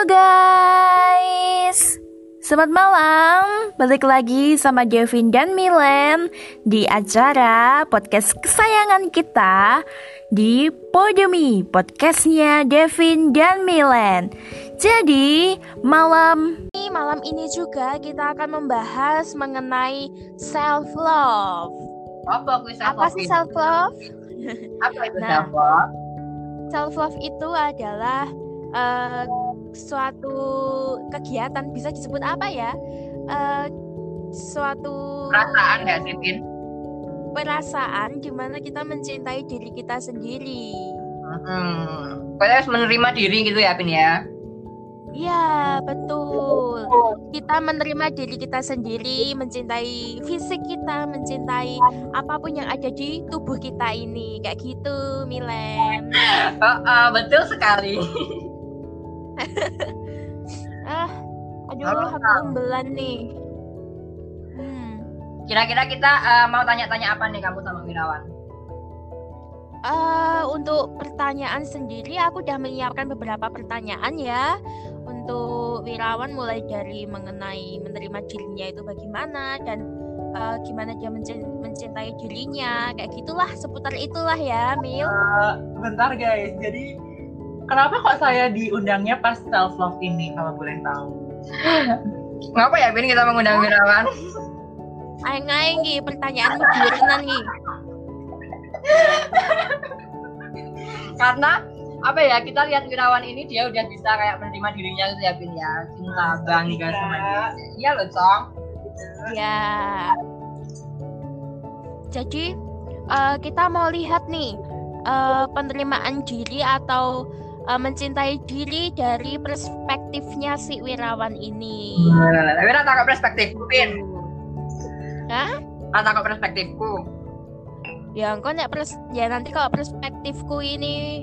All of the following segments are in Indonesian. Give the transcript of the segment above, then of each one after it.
Halo guys, selamat malam. Balik lagi sama Devin dan Milen di acara podcast kesayangan kita di Podemi, podcastnya Devin dan Milen. Jadi malam malam ini juga kita akan membahas mengenai self love. Apa self Apa sih self love? Apa itu Nah. self love? Self love itu adalah eh, suatu kegiatan bisa disebut apa ya? Eh, suatu Perasaan nggak sih, Pin? perasaan di mana kita mencintai diri kita sendiri. Hmm. Kayaknya harus menerima diri gitu ya, Pin ya. Ya betul. Kita menerima diri kita sendiri, mencintai fisik kita, mencintai apa pun yang ada di tubuh kita ini, kayak gitu, Milen. Oh, oh, betul sekali. Ah, aduh, Halo, aku Kak. umbelan nih. Hmm. Kira-kira kita eh, mau tanya-tanya apa nih kamu sama Wirawan? Eh, untuk pertanyaan sendiri, aku udah menyiapkan beberapa pertanyaan ya. Untuk Wirawan mulai dari mengenai menerima dirinya itu bagaimana dan eh, gimana dia mencin- mencintai dirinya, kayak gitulah seputar itulah ya, Mil. Eh, bentar guys, jadi kenapa kok saya diundangnya pas self love ini kalau boleh tahu? Ngapa ya, Pin kita mengundang Wirawan? Aing aing Gi, pertanyaanmu diurunan Gi. Karena apa ya kita lihat Wirawan ini dia udah bisa kayak menerima dirinya gitu ya Pin ya cinta bangga sama dirinya iya loh Cong Ya. Jadi eh, kita mau lihat nih eh, penerimaan diri atau eh, mencintai diri dari perspektifnya si Wirawan ini. tapi rata kok perspektifku Pin Hah? kok perspektifku Ya engkau nek pers ya nanti kalau perspektifku ini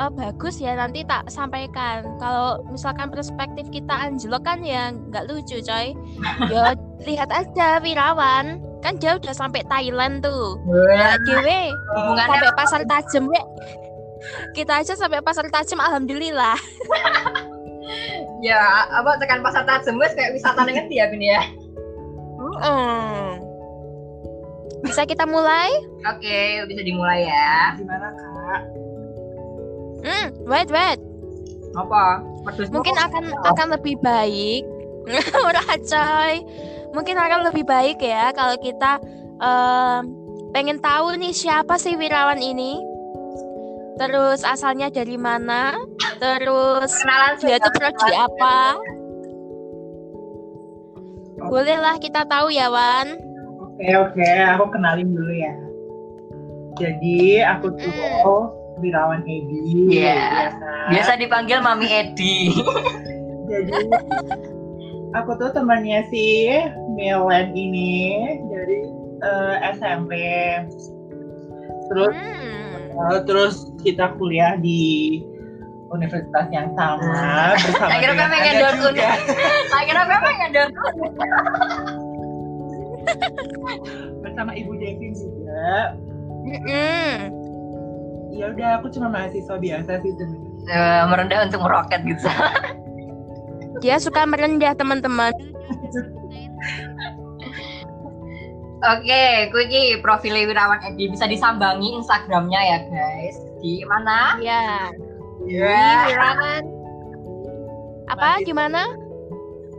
eh, bagus ya nanti tak sampaikan. Kalau misalkan perspektif kita anjlok kan ya nggak lucu coy. Ya lihat aja Wirawan kan dia udah sampai Thailand tuh. Ya dewe hubungannya sampai pasar tajem. Kita aja sampai pasar tajem alhamdulillah. ya apa tekan pasar tajem wes kayak wisata ngerti ya Pin ya Mm. Bisa kita mulai? oke bisa dimulai ya Gimana kak? Hmm, wait wait. apa Pedus Mungkin akan akan lebih baik. Murah coy. Mungkin akan lebih baik ya kalau kita em, pengen tahu nih siapa sih Wirawan ini. Terus asalnya dari mana? Terus kenalan dia tuh prodi apa? Bolehlah kita tahu ya Wan. Oke oke, aku kenalin dulu ya. Jadi aku tuh Birawan Edi. Iya. biasa. biasa dipanggil Mami Edi Jadi aku tuh temannya si Milen ini dari eh, SMP. Terus Hmm. Eh, terus kita kuliah di universitas yang sama bersama Saya kira dengan yang Anda juga. kira memang yang endorse bersama Ibu Devin juga. Mm-mm. Ya udah aku cuma mahasiswa biasa sih sebenarnya. Eh, merendah untuk meroket gitu Dia suka merendah teman-teman. Oke, iki profil Wirawan Edi bisa disambangi Instagramnya ya guys. Di mana? Ya. Ya. Wirawan. Apa? Gimana?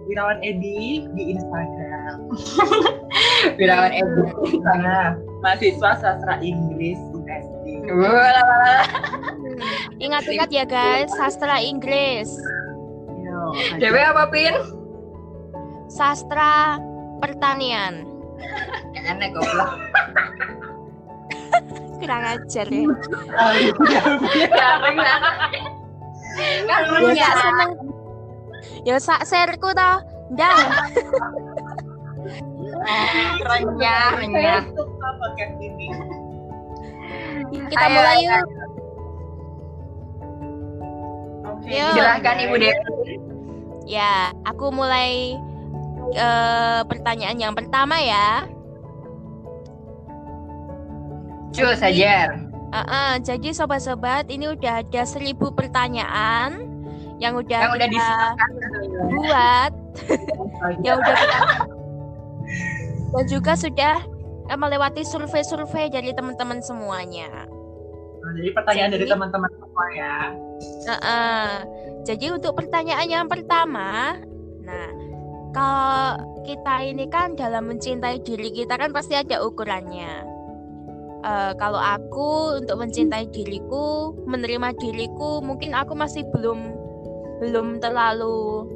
Wirawan Edi di Instagram. Wirawan Edi. Nah, mahasiswa sastra Inggris USD. Ingat-ingat ya guys, sastra Inggris, Yo, Dewe apa pin? sastra pertanian. Aneh goblok. Kurang ajar ya. Kan Ya seneng. Ya sak shareku tau. Ndang. Renyah, renyah. Kita mulai yuk. Oke. Silahkan Ibu Dewi. Ya, aku mulai eh, pertanyaan yang pertama ya. Cus Hajar. Uh-uh, jadi sobat-sobat ini udah ada seribu pertanyaan yang udah yang udah disiapkan buat yang udah kita dan juga sudah eh, melewati survei-survei dari teman-teman semuanya. Nah, jadi pertanyaan dari Jadi- teman-teman semua ya. Heeh. Jadi untuk pertanyaan yang pertama, nah kalau kita ini kan dalam mencintai diri kita kan pasti ada ukurannya. Eh, kalau aku untuk mencintai diriku, menerima diriku, mungkin aku masih belum belum terlalu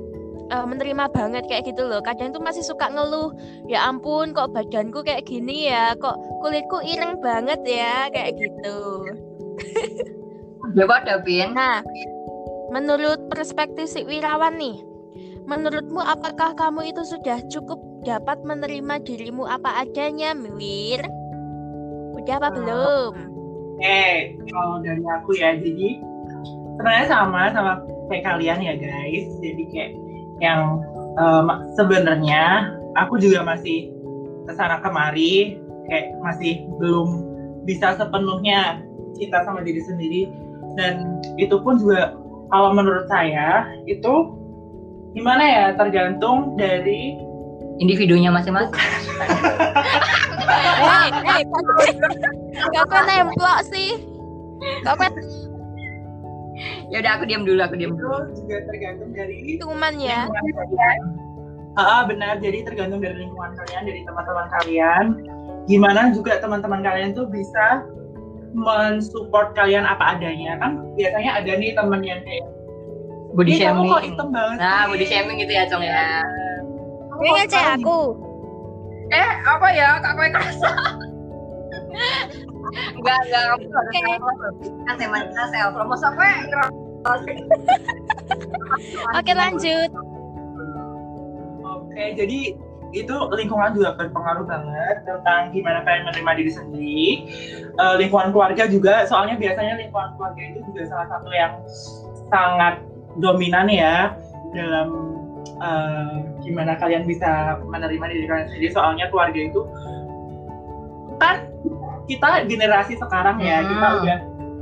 eh, menerima banget kayak gitu loh. Kadang tuh masih suka ngeluh, ya ampun kok badanku kayak gini ya, kok kulitku ireng banget ya kayak gitu. ya Nah, menurut perspektif si Wirawan nih, menurutmu apakah kamu itu sudah cukup dapat menerima dirimu apa adanya, Wir? Udah apa Ah. belum? Eh, kalau dari aku ya, jadi sebenarnya sama sama kayak kalian ya guys. Jadi kayak yang em, sebenarnya aku juga masih ke sana kemari, kayak masih belum bisa sepenuhnya cinta sama diri sendiri. Dan itu pun juga kalau menurut saya itu gimana ya tergantung dari individunya masing-masing Hei, hei, kakak nemplok sih. Kakak ya udah aku diam dulu aku diam itu dulu juga tergantung dari cuman ya. lingkungan kalian. Ah, benar. Jadi tergantung dari lingkungan kalian, dari teman-teman kalian. Gimana juga teman-teman kalian tuh bisa mensupport kalian apa adanya. Kan biasanya ada nih temen yang kayak, body "Ih, kamu shaming. kok hitam banget nah sih?" body shaming gitu ya cong ya. Kamu Kayaknya kok cek sekarang aku. eh apa ya? Kak kue kerasa enggak enggak kamu tuh harus kan tema kita self love masa kue Oke lanjut. Oke, jadi itu lingkungan juga berpengaruh banget tentang gimana kalian menerima diri sendiri. Eh, lingkungan keluarga juga, soalnya biasanya lingkungan keluarga itu juga salah satu yang sangat dominan ya dalam eh, gimana kalian bisa menerima diri kalian sendiri. Soalnya keluarga itu kan kita generasi sekarang ya, Hmm. kita udah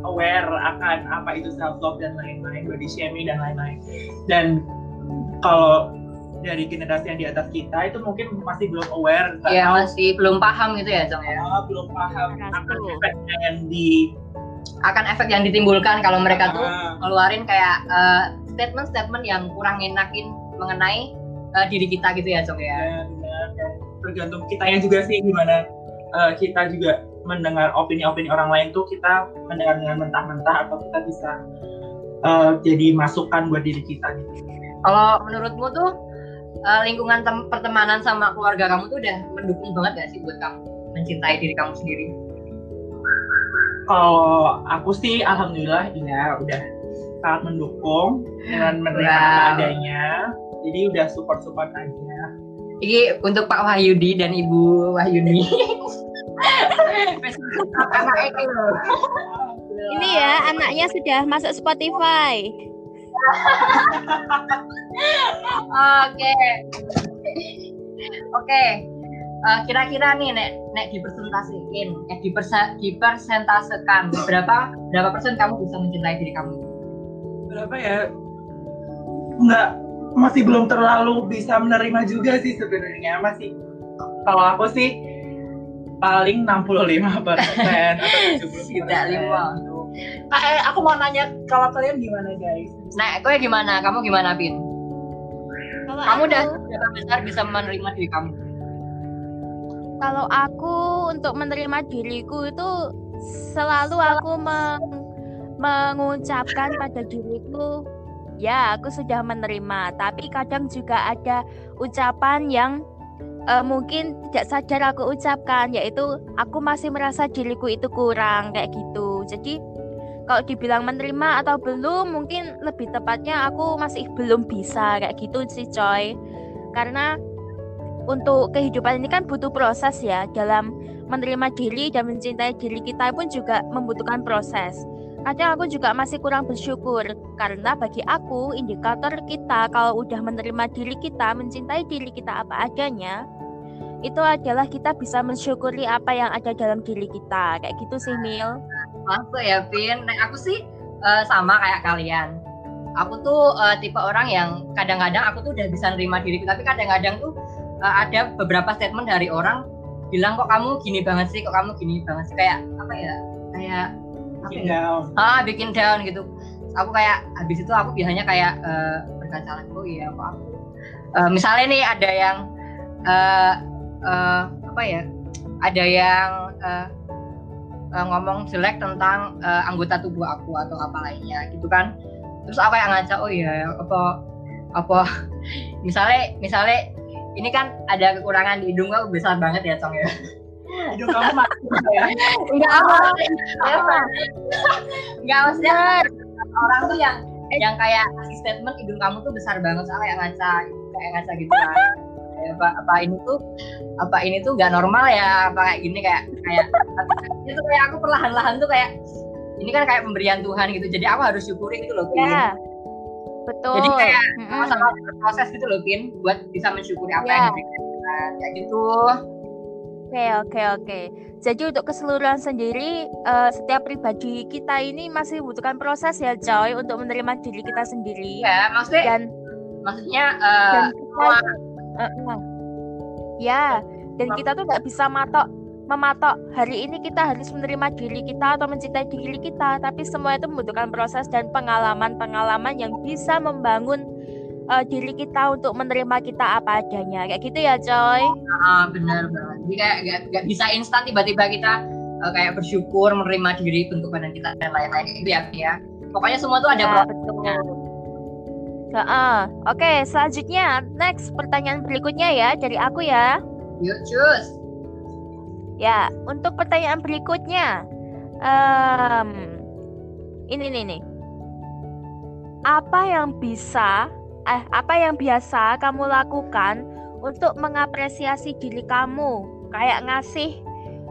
aware akan apa itu self love dan lain-lain, body shaming dan lain-lain. Dan kalau dari generasi yang di atas kita itu mungkin masih belum aware, ya tahu, masih belum paham gitu ya cong ya ah, belum paham Rasa. akan efeknya yang di akan efek yang ditimbulkan kalau mereka tuh Ah, ngeluarin kayak eh, statement-statement yang kurang enakin mengenai eh, diri kita gitu ya cong ya ya, benar. Dan tergantung kitanya juga sih gimana eh, kita juga mendengar opini-opini orang lain tuh kita mendengar dengan mentah-mentah atau kita bisa eh, jadi masukan buat diri kita gitu. kalau menurutmu tuh eh, lingkungan tem- pertemanan sama keluarga kamu tuh udah mendukung banget gak sih buat kamu mencintai diri kamu sendiri Kalau aku sih alhamdulillah ya udah sangat mendukung dan menerima Wow. adanya. Jadi udah support-support aja. Ini untuk Pak Wahyudi dan Ibu Wahyuni. Ini ya anaknya sudah masuk Spotify. Oke. Oke. Eh, kira-kira nih nek nek dipersentasiin, eh dipersa, dipersentasekan berapa berapa persen kamu bisa mencintai diri kamu? Berapa ya? Nggak masih belum terlalu bisa menerima juga sih sebenarnya masih kalau aku sih paling 65 persen atau 70 Tidak, lima. eh, aku mau nanya kalau kalian gimana guys? Nah, kowe gimana? Kamu gimana, Pin? Kalau Kamu aku- udah berapa besar bisa menerima diri kamu? Kalau aku untuk menerima diriku itu selalu aku meng- mengucapkan pada diriku ya aku sudah menerima. Tapi kadang juga ada ucapan yang eh, mungkin tidak sadar aku ucapkan yaitu aku masih merasa diriku itu kurang kayak gitu. Jadi kalau dibilang menerima atau belum mungkin lebih tepatnya aku masih belum bisa kayak gitu sih coy. Karena untuk kehidupan ini kan butuh proses ya. Dalam menerima diri dan mencintai diri kita pun juga membutuhkan proses. Kadang aku juga masih kurang bersyukur karena bagi aku indikator kita kalau udah menerima diri kita, mencintai diri kita apa adanya, itu adalah kita bisa mensyukuri apa yang ada dalam diri kita. Kayak gitu sih Mil. Masuk ya, Pin. Nah, aku sih eh, sama kayak kalian. aku tuh uh, tipe orang yang kadang-kadang aku tuh udah bisa nerima diriku tapi kadang-kadang tuh uh, ada beberapa statement dari orang bilang kok kamu gini banget sih kok kamu gini banget sih kayak apa ya kayak bikin down. Ah bikin down gitu. Aku kayak habis itu aku biasanya kayak uh, berkaca lagi oh iya kok aku. Uh, misalnya nih ada yang uh, uh, apa ya ada yang uh, uh, ngomong jelek tentang uh, anggota tubuh aku atau apa lainnya gitu kan. Terus aku yang ngaca oh iya apa apa? Misalnya misalnya ini kan ada kekurangan di hidung aku besar banget ya cong ya hidung kamu mati ya enggak apa enggak maksudnya orang tuh yang yang kayak ngasih statement hidung kamu tuh besar banget soalnya kayak ngaca kayak ngaca gitu kan apa apa ini tuh apa ini tuh nggak normal ya apa kayak gini kayak kayak itu kayak aku perlahan-lahan tuh kayak ini kan kayak pemberian Tuhan gitu jadi aku harus syukuri gitu loh Pin. Ya. Betul. jadi kayak Mm-mm. sama proses gitu loh Pin buat bisa mensyukuri apa Ya. yang diberikan Tuhan kayak gitu Oke, oke, oke. Jadi untuk keseluruhan sendiri, eh, setiap pribadi kita ini masih butuhkan proses ya, Coy, untuk menerima diri kita sendiri. ya maksudnya Dan maksudnya eh, dan kita, Eh, eh. ya, dan kita tuh nggak bisa matok mematok hari ini kita harus menerima diri kita atau mencintai diri kita, tapi semua itu membutuhkan proses dan pengalaman-pengalaman yang bisa membangun eh, diri kita untuk menerima kita apa adanya, kayak gitu ya, Coy. Ah benar banget. Jadi kayak gak, gak bisa instan tiba-tiba kita uh, kayak bersyukur menerima diri bentuk badan kita dan lain-lain itu ya ya. Pokoknya semua tuh ada Ya, prosesnya. Heeh. Oke, selanjutnya next pertanyaan berikutnya ya dari aku ya. Yuk cus. Ya, untuk pertanyaan berikutnya, em, ini nih nih. Apa yang bisa, eh, apa yang biasa kamu lakukan untuk mengapresiasi diri kamu? Kayak ngasih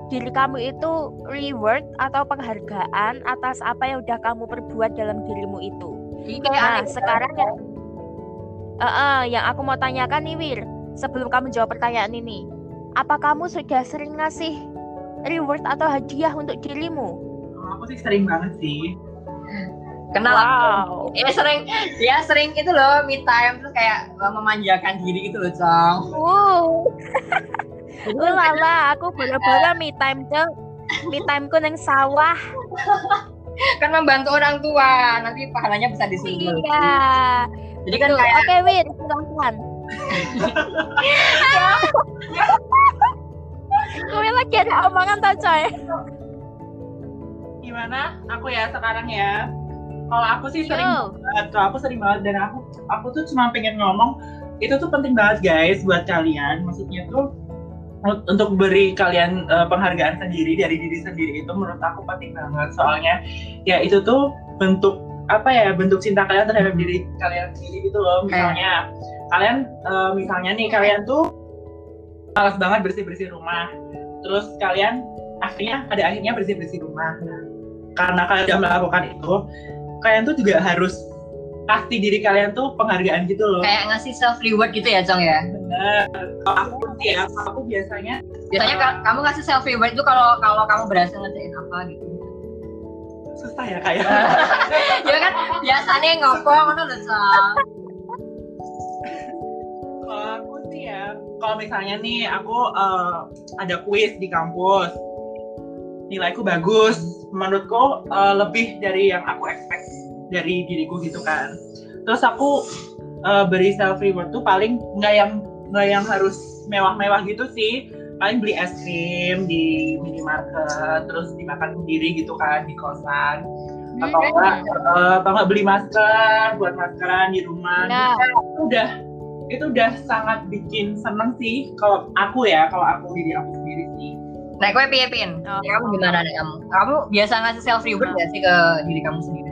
diri kamu itu reward atau penghargaan atas apa yang udah kamu perbuat dalam dirimu itu. Kayak Nah, aneh. sekarang ya, Eh, eh, yang aku mau tanyakan nih, Wir, sebelum kamu jawab pertanyaan ini, apa kamu sudah sering ngasih reward atau hadiah untuk dirimu? aku sih sering banget sih Kenal Wow. Ya sering, ya sering itu loh me time terus kayak uh, memanjakan diri gitu loh, Cong. Uh. Uh, lala, aku boro-boro me time dong. Me timeku neng sawah. Kan membantu orang tua, nanti pahalanya bisa disumbul. Iya. Jadi kan Tuh, kayak Oke, Wir, silahkan. Gue lagi ada omongan tau, coy. gimana aku ya sekarang ya kalau aku sih sering Yo. banget kalau aku sering banget dan aku aku tuh cuma pengen ngomong itu tuh penting banget guys buat kalian. Maksudnya tuh un- untuk beri kalian eh, penghargaan sendiri dari diri sendiri itu menurut aku penting banget. Soalnya ya itu tuh bentuk apa ya bentuk cinta kalian terhadap diri kalian sendiri gitu loh. Misalnya kalian eh, misalnya nih kalian tuh malas banget bersih bersih rumah. Terus kalian akhirnya pada akhirnya bersih bersih rumah. Nah, karena kalian sudah melakukan itu kalian tuh juga harus kasih diri kalian tuh penghargaan gitu loh kayak ngasih self reward gitu ya, Cong ya. kalau aku sih ya aku biasanya Biasanya ka- kamu ngasih self reward itu kalau kalau kamu berhasil ngerjain apa gitu. susah ya kayak ya kan biasanya ngopong ngono lho, Cong. kalau aku sih ya kalau misalnya nih aku eh, ada kuis di kampus nilaiku bagus menurutku eh, lebih dari yang aku expect dari diriku gitu kan terus aku eh, beri self reward tuh paling nggak yang nggak yang harus mewah-mewah gitu sih paling beli es krim di minimarket terus dimakan sendiri gitu kan di kosan atau Hmm. enggak eh, atau enggak beli masker buat maskeran di rumah Nah. Gitu. itu udah itu udah sangat bikin seneng sih kalau aku ya kalau aku diri aku Nah, gue piye pin? Oh. Kamu gimana nih kamu? Kamu biasa ngasih self reward gak sih ke diri kamu sendiri?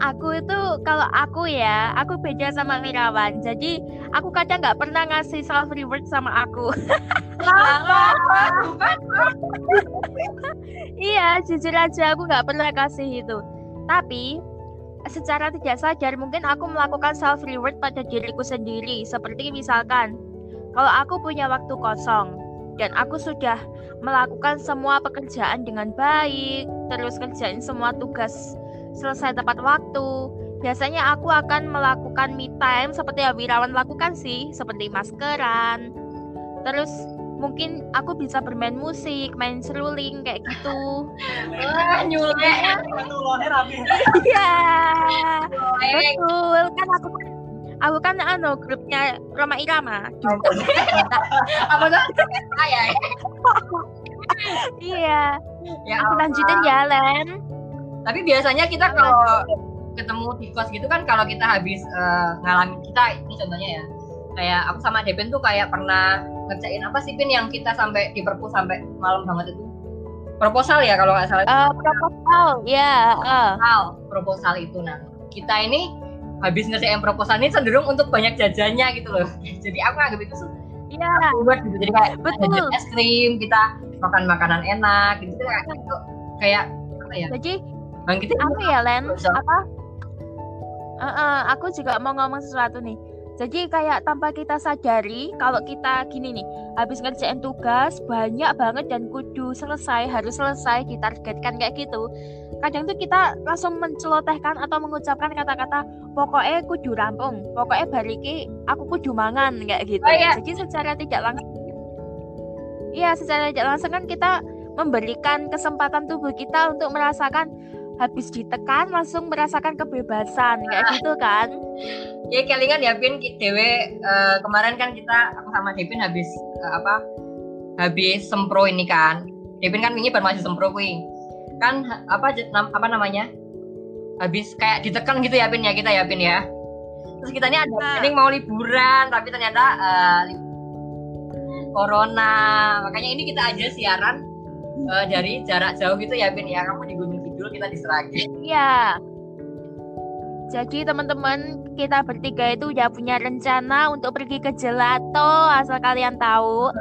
Aku itu kalau aku ya, aku beda sama Mirawan. Jadi aku kadang nggak pernah ngasih self reward sama aku. iya, jujur aja aku nggak pernah kasih itu. Tapi secara tidak sadar mungkin aku melakukan self reward pada diriku sendiri. Seperti misalkan kalau aku punya waktu kosong dan aku sudah melakukan semua pekerjaan dengan baik, terus kerjain semua tugas selesai tepat waktu biasanya aku akan melakukan me time seperti yang Wirawan lakukan sih, seperti maskeran. Terus mungkin aku bisa bermain musik, main seruling kayak gitu. Wah, nyulek. Iya. Betul, kan aku aku kan anu grupnya Roma Irama. Apa tuh? Ah, ya. Iya, Ya, aku lanjutin ya, Len. Tapi biasanya kita kalau ketemu di kos gitu kan kalau kita habis eh, ngalamin kita ini contohnya ya. Kayak aku sama Deben tuh kayak pernah ngerjain apa sih Pin yang kita sampai di perpus sampai malam banget itu. Proposal ya kalau nggak salah. Eh, proposal, ya. eh. proposal proposal itu nah kita ini habis ngerjain proposal ini cenderung untuk banyak jajannya gitu loh jadi aku anggap itu Iya, buat gitu jadi kayak Betul. jajan es krim kita makan makanan enak gitu kayak itu kayak apa ya jadi bangkitin apa ya, Len? Apa? Eh, eh, aku juga mau ngomong sesuatu nih. Jadi kayak tanpa kita sadari kalau kita gini nih, habis ngerjain tugas banyak banget dan kudu selesai, harus selesai ditargetkan kayak gitu. Kadang tuh kita langsung mencelotehkan atau mengucapkan kata-kata pokoknya kudu rampung, pokoknya bariki aku kudu mangan kayak gitu. Oh, iya. Jadi secara tidak langsung Iya, secara tidak langsung kan kita memberikan kesempatan tubuh kita untuk merasakan habis ditekan langsung merasakan kebebasan kayak gitu kan. ya kelingan ya Pin dewe eh, kemarin kan kita aku sama Devin habis eh, apa habis sempro ini kan Devin kan ini baru masih sempro kuwi kan apa apa namanya? Habis kayak ditekan gitu ya Pin ya kita ya Pin ya. Terus kita ini ada planning mau liburan tapi ternyata eh, li- corona. Makanya ini kita aja siaran eh, dari jarak jauh gitu ya Pin ya. Kamu di Gunung Kidul kita di Seragen Iya. Jadi teman-teman kita bertiga itu udah punya rencana untuk pergi ke gelato asal kalian tahu.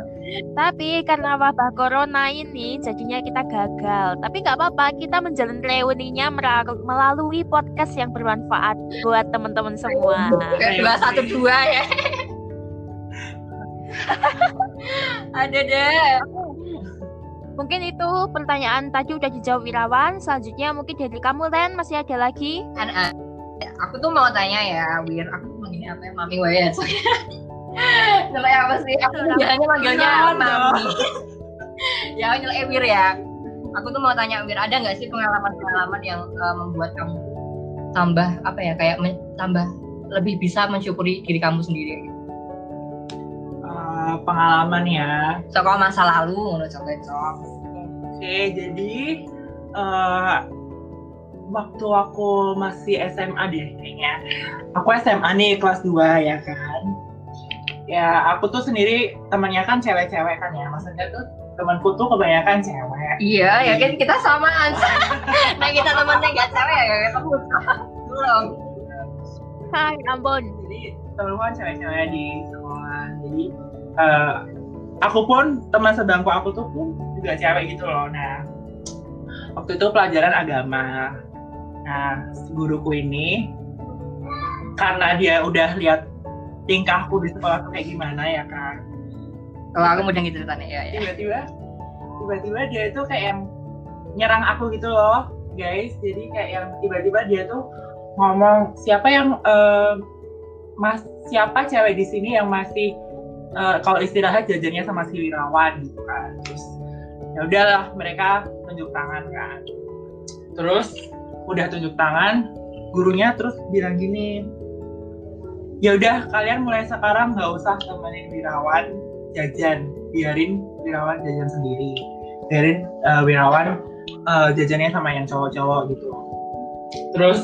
Tapi karena wabah corona ini jadinya kita gagal. Tapi nggak apa-apa, kita menjalin reuninya melalui podcast yang bermanfaat buat teman-teman semua. dua satu dua ya ada deh Mungkin itu pertanyaan tadi udah dijawab Wirawan. Selanjutnya mungkin dari kamu Len masih ada lagi? aku tuh mau tanya ya Wir aku manggilnya apa ya mami wae ya nyelek apa sih? Aku biasanya manggilnya mami. Ya nyelek Wir ya. Aku tuh mau tanya Wir ada nggak sih pengalaman-pengalaman yang eh, membuat kamu tambah apa ya kayak tambah lebih bisa mensyukuri diri kamu sendiri? Eh, pengalaman ya. soal masa lalu menurut cok cok. Oke, jadi eh, waktu aku masih SMA deh kayaknya. Aku SMA nih kelas 2 ya kan. Ya, aku tuh sendiri temannya kan cewek-cewek kan ya. Maksudnya tuh temanku tuh kebanyakan cewek. iya ya kan kita samaan nah kita temennya nggak cewek ya kamu belum Hai, ampun. Jadi temanku kan cewek-cewek di sekolah. Jadi eh, aku pun teman sebangku aku tuh pun juga cewek gitu loh. Nah, waktu itu pelajaran agama. Nah, guruku ini karena dia udah lihat tingkahku di sekolah tuh kayak gimana ya kan. kalau aku mudah gitu ceritanya ya ya Tiba-tiba tiba-tiba dia itu kayak yang nyerang aku gitu loh, guys. Jadi kayak yang tiba-tiba dia tuh ngomong siapa yang eh, mas siapa cewek di sini yang masih eh, kalau istirahat jajannya sama si Wirawan gitu kan. Terus ya udahlah mereka tunjuk tangan kan. Terus udah tunjuk tangan, gurunya terus bilang gini, ya udah kalian mulai sekarang nggak usah temenin Wirawan jajan, biarin Wirawan jajan sendiri, biarin eh, Wirawan eh, jajannya sama yang cowok-cowok gitu. Terus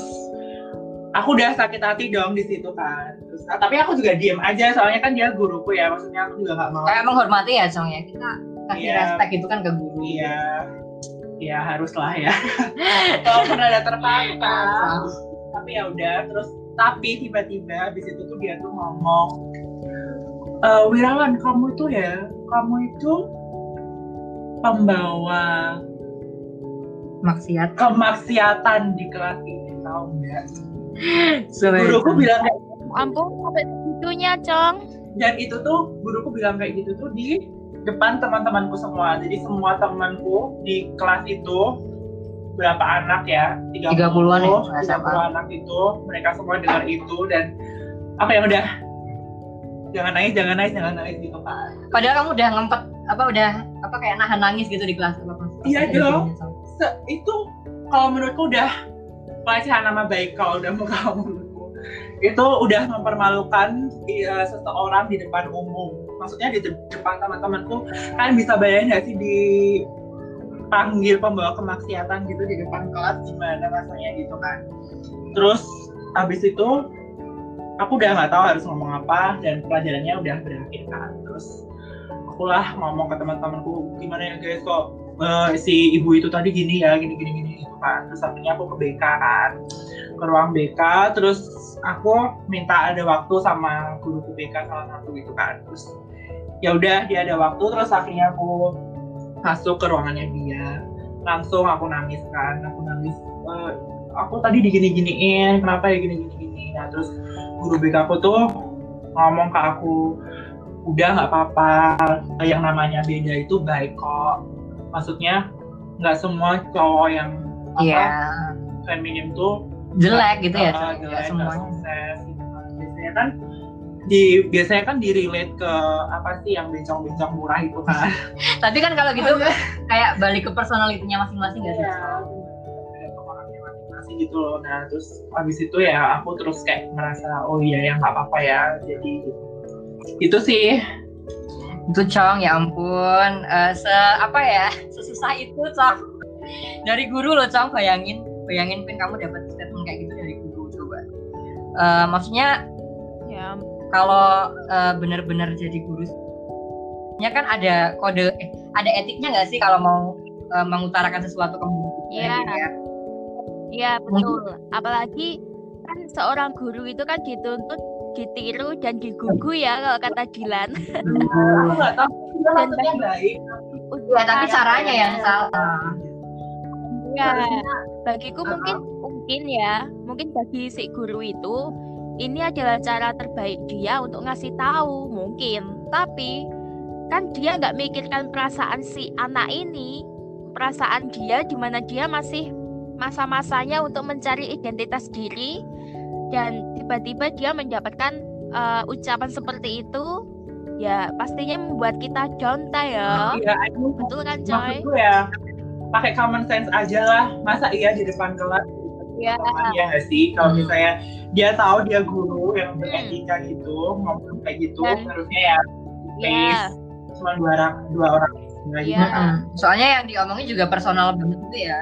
aku udah sakit hati dong di situ kan. Terus ah, tapi aku juga diem aja soalnya kan dia guruku ya, maksudnya aku juga nggak mau. kayak menghormati ya Cong ya kita kasih Iya. respect itu kan ke guru Iya, ya haruslah ya. Kalau pernah ada terpaksa. Tapi ya udah, terus tapi tiba-tiba di situ tuh dia tuh ngomong, e, Wirawan kamu itu ya, kamu itu pembawa maksiat kemaksiatan di kelas ini, tahu nggak? Guruku Guruku bilang kayak Ampun, sampai segitunya, Cong. dan itu tuh guruku bilang kayak gitu tuh di depan teman-temanku semua jadi semua temanku di kelas itu berapa anak ya 30 30-an ya, 30 SMA. anak itu mereka semua dengar itu dan apa ya udah jangan nangis jangan nangis jangan nangis gitu kan Padahal kamu udah ngempet apa udah apa kayak nahan nangis gitu di kelas apa Iya, dong. di sini. Se- itu kalau menurutku udah pelecehan nama baik kalau udah mau kamu itu udah mempermalukan iya, seseorang di depan umum maksudnya di de- depan teman-temanku kalian bisa bayangin nggak sih di panggil pembawa kemaksiatan gitu di depan kelas gimana rasanya gitu kan. Terus habis itu aku udah nggak tahu harus ngomong apa dan pelajarannya udah berakhir kan. Terus akulah ngomong ke teman-temanku gimana ya guys kok eh, si ibu itu tadi gini ya gini gini gini gitu kan. Terus akhirnya aku ke BK kan. Ke ruang BK terus aku minta ada waktu sama guru BK salah satu gitu kan. Terus ya udah dia ada waktu terus akhirnya aku masuk ke ruangannya dia langsung aku nangis kan aku nangis "Eh, aku tadi digini-giniin kenapa ya gini-gini gini nah terus guru BK aku tuh ngomong ke aku udah nggak apa-apa yang namanya beda itu baik kok maksudnya nggak semua cowok yang apa Iya. feminim tuh Jelek gitu ya. uh, jelek, semuanya. sukses gitu kan. biasanya kan di biasanya kan di relate ke apa sih yang bencong-bencong murah itu kan Tapi kan kalau gitu kayak balik ke personalitinya masing-masing gak sih? Iya, orangnya masing-masing gitu loh. Nah, terus habis itu ya aku terus kayak merasa oh iya ya nggak apa-apa ya. Jadi itu sih Itu Cong, ya ampun. Eh, se apa ya? Sesusah itu Cong. Dari guru loh Cong, bayangin. Bayangin Pin kamu dapat statement kayak gitu dari guru coba. Eh, maksudnya Ya, kalau eh, benar-benar jadi guru nya kan ada kode eh, ada etiknya nggak sih kalau mau eh, mengutarakan sesuatu ke murid Iya. gitu ya? Iya betul. Apalagi kan seorang guru itu kan dituntut ditiru dan digugu ya kalau kata Dilan. aku nggak tahu Dan baik. Ya, tapi caranya yang salah. Ya, bagiku mungkin mungkin ya, mungkin bagi si guru itu ini adalah cara terbaik dia untuk ngasih tahu mungkin. Tapi kan dia nggak mikirkan perasaan si anak ini, perasaan dia di mana dia masih masa-masanya untuk mencari identitas diri dan tiba-tiba dia mendapatkan eh, ucapan seperti itu, ya pastinya membuat kita down ya. Iya, Betul kan, coy? ya pakai common sense aja lah. Masa iya di depan kelas Iya. Iya nggak sih? Kalau Hmm. misalnya dia tahu dia guru yang beretika gitu, ngomong kayak gitu, Dan- harusnya ya Iya. space cuma dua orang dua orang nggak Iya. gitu. Mm-mm. Soalnya yang diomongin juga personal banget gitu ya.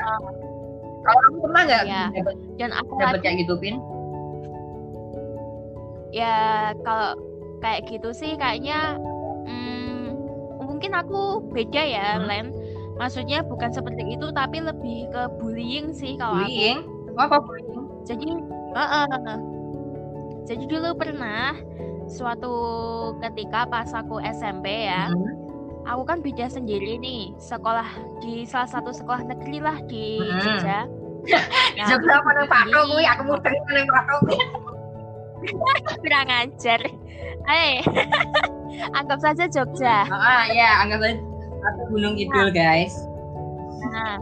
Kalau kamu pernah nggak Iya. dapat Dan aku dapat kayak gitu pin? ya kalau kayak gitu sih kayaknya hmm, mungkin aku beda ya Hmm. Len maksudnya bukan seperti itu tapi lebih ke bullying sih kalau aku Bullying? Apa bullying? jadi heeh. jadi dulu pernah suatu ketika pas aku SMP ya Hmm. aku kan beda sendiri nih sekolah di salah satu sekolah negeri lah di Hmm. Jogja Nah, Jogja apa nang Pak sendiri. kuwi aku mau dengar nang Pak kuwi. kurang ajar eh anggap saja Jogja Ah ya, anggap aja atau Gunung Kidul guys. Nah,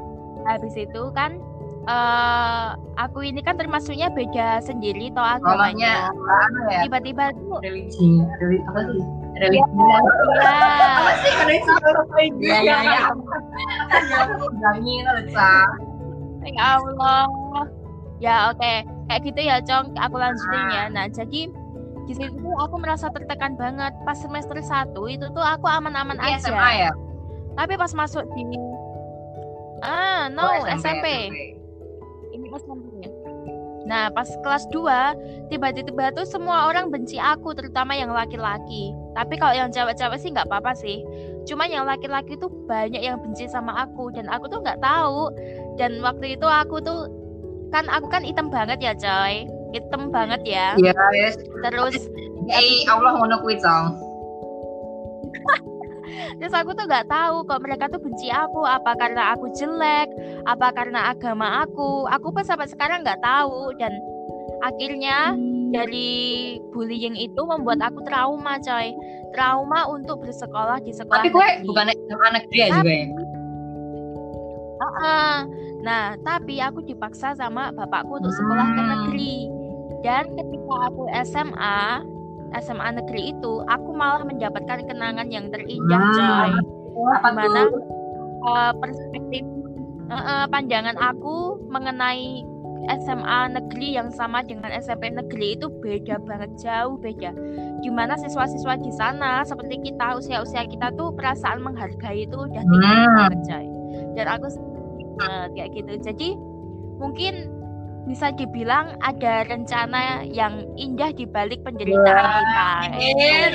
habis itu kan eh aku ini kan termasuknya beda sendiri Namanya agamanya. anu ya? Tiba-tiba tuh Religi, religi apa sih? Religi. ya, Apa sih religi? Ya Cak. ya Allah. Ya oke, kayak gitu ya, Cong. Aku lanjutin ya. Nah, jadi di situ aku merasa tertekan banget pas semester 1 itu tuh aku aman-aman aja. SMA ya? Tapi pas masuk di Ah, no, Oh, SMP. Ini SMP. Nah, pas kelas 2, tiba-tiba tuh semua orang benci aku, terutama yang laki-laki. Tapi kalau yang cewek-cewek sih nggak apa-apa sih. Cuma yang laki-laki tuh banyak yang benci sama aku dan aku tuh nggak tahu. Dan waktu itu aku tuh kan aku kan hitam banget ya, coy. Hitam banget ya. Iya, guys. Terus Eh, Allah ngono kuwi, Cong. terus aku tuh nggak tahu kok mereka tuh benci aku apa karena aku jelek apa karena agama aku aku pun sampai sekarang nggak tahu dan akhirnya dari bullying itu membuat aku trauma coy trauma untuk bersekolah di sekolah Tapi gue negeri. bukan SMA negeri ya juga ya? Heeh. Nah, tapi aku dipaksa sama bapakku untuk sekolah ke Hmm. negeri. Dan ketika aku SMA, SMA negeri itu, aku malah mendapatkan kenangan yang terindah, Hmm. coy. Eh, perspektif eh, eh, pandangan aku mengenai SMA negeri yang sama dengan SMP negeri itu beda banget, jauh beda. Gimana siswa-siswa di sana seperti kita usia-usia kita tuh perasaan menghargai itu udah tinggi Hmm. banget, coy. Dan aku banget kayak gitu. Jadi mungkin bisa dibilang ada rencana yang indah di balik penderitaan kita. Amin.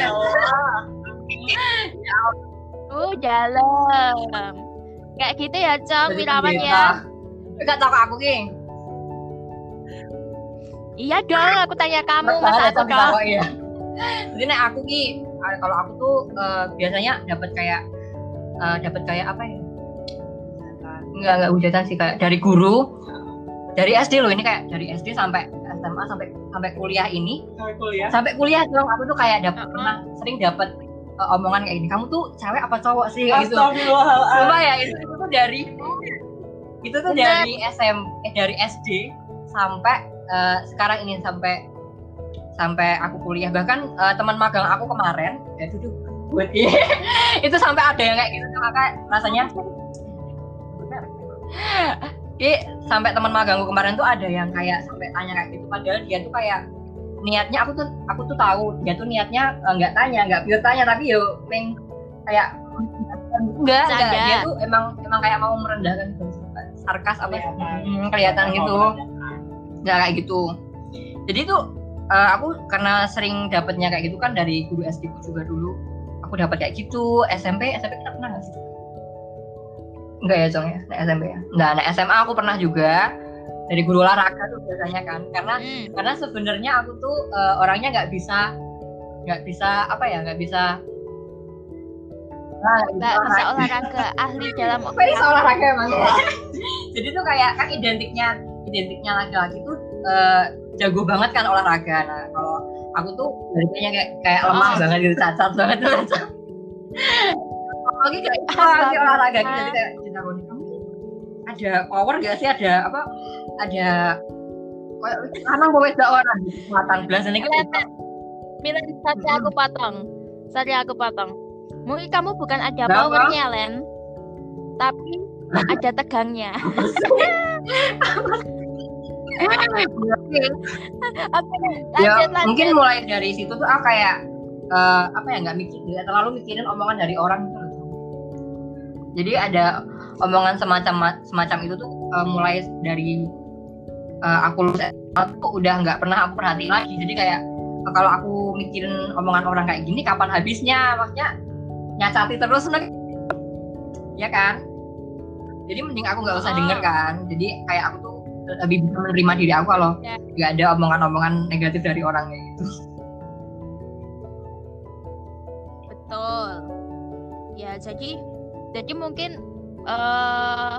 Oh, dalam. Kayak gitu ya, Cong, Wirawan ya. Enggak tahu aku ki. Iya dong, aku tanya kamu, masa aku dong. iya. Jadi nek aku ki eh, kalau aku tuh eh, biasanya dapat kayak eh, dapat kayak apa ya? Enggak enggak hujatan sih kayak dari guru dari SD loh ini kayak dari SD sampai SMA sampai sampai kuliah ini Sampai kuliah. sampai kuliah dong aku tuh kayak dapat Uh-uh. pernah sering dapat eh, omongan kayak gini kamu tuh cewek apa cowok sih kayak gitu. Coba ya itu, itu tuh dari itu tuh Bener. dari SM eh dari SD sampai eh, sekarang ini sampai sampai aku kuliah bahkan eh, teman magang aku kemarin ya itu tuh buat itu sampai ada yang kayak gitu maka rasanya Jadi sampai teman magangku kemarin tuh ada yang kayak sampai tanya kayak gitu. Padahal dia tuh kayak niatnya aku tuh aku tuh tahu dia tuh niatnya eh, nggak tanya nggak pure tanya. Tapi yo peng kayak enggak enggak. Dia tuh emang emang kayak mau merendahkan gitu. Sarkas apa Kelihatan. Hmm, kelihatan gitu. Nggak kayak gitu. Jadi tuh eh, aku karena sering dapetnya kayak gitu kan dari guru SD ku juga dulu aku dapat kayak gitu. SMP SMP kita pernah nggak sih enggak ya Cong ya? Nah, SMP ya? Enggak nah SMA aku pernah juga. Dari guru olahraga tuh biasanya kan. Karena Hmm. karena sebenarnya aku tuh eh, orangnya nggak bisa nggak bisa apa ya nggak bisa nah, nggak bisa olahraga, ahli dalam ini olahraga emang jadi tuh kayak kan identiknya identiknya laki-laki tuh eh, jago banget kan olahraga. Nah kalau aku tuh biasanya kayak kayak lemah Oh. banget gitu cacat banget. tuh apalagi kayak itu lagi olahraga gitu jadi kayak cinta kamu ada power gak sih ada apa ada lanang bawa wedok orang matang belas ini. Milan, sorry aku potong. Sorry aku potong. Mungkin kamu bukan ada powernya, Len. Tapi ada tegangnya. Ya mungkin mulai dari situ tuh aku kayak eh, apa ya nggak mikir nggak terlalu mikirin omongan dari orang gitu jadi ada omongan semacam semacam itu tuh eh, mulai dari eh, aku lulus tuh udah nggak pernah aku perhatiin lagi jadi kayak eh, kalau aku mikirin omongan orang kayak gini kapan habisnya maksudnya nyacati terus nih ya kan jadi mending aku nggak usah Oh. denger kan jadi kayak aku tuh lebih bisa menerima diri aku kalau Ya. nggak ada omongan-omongan negatif dari orang kayak gitu Betul. Ya, jadi jadi mungkin eh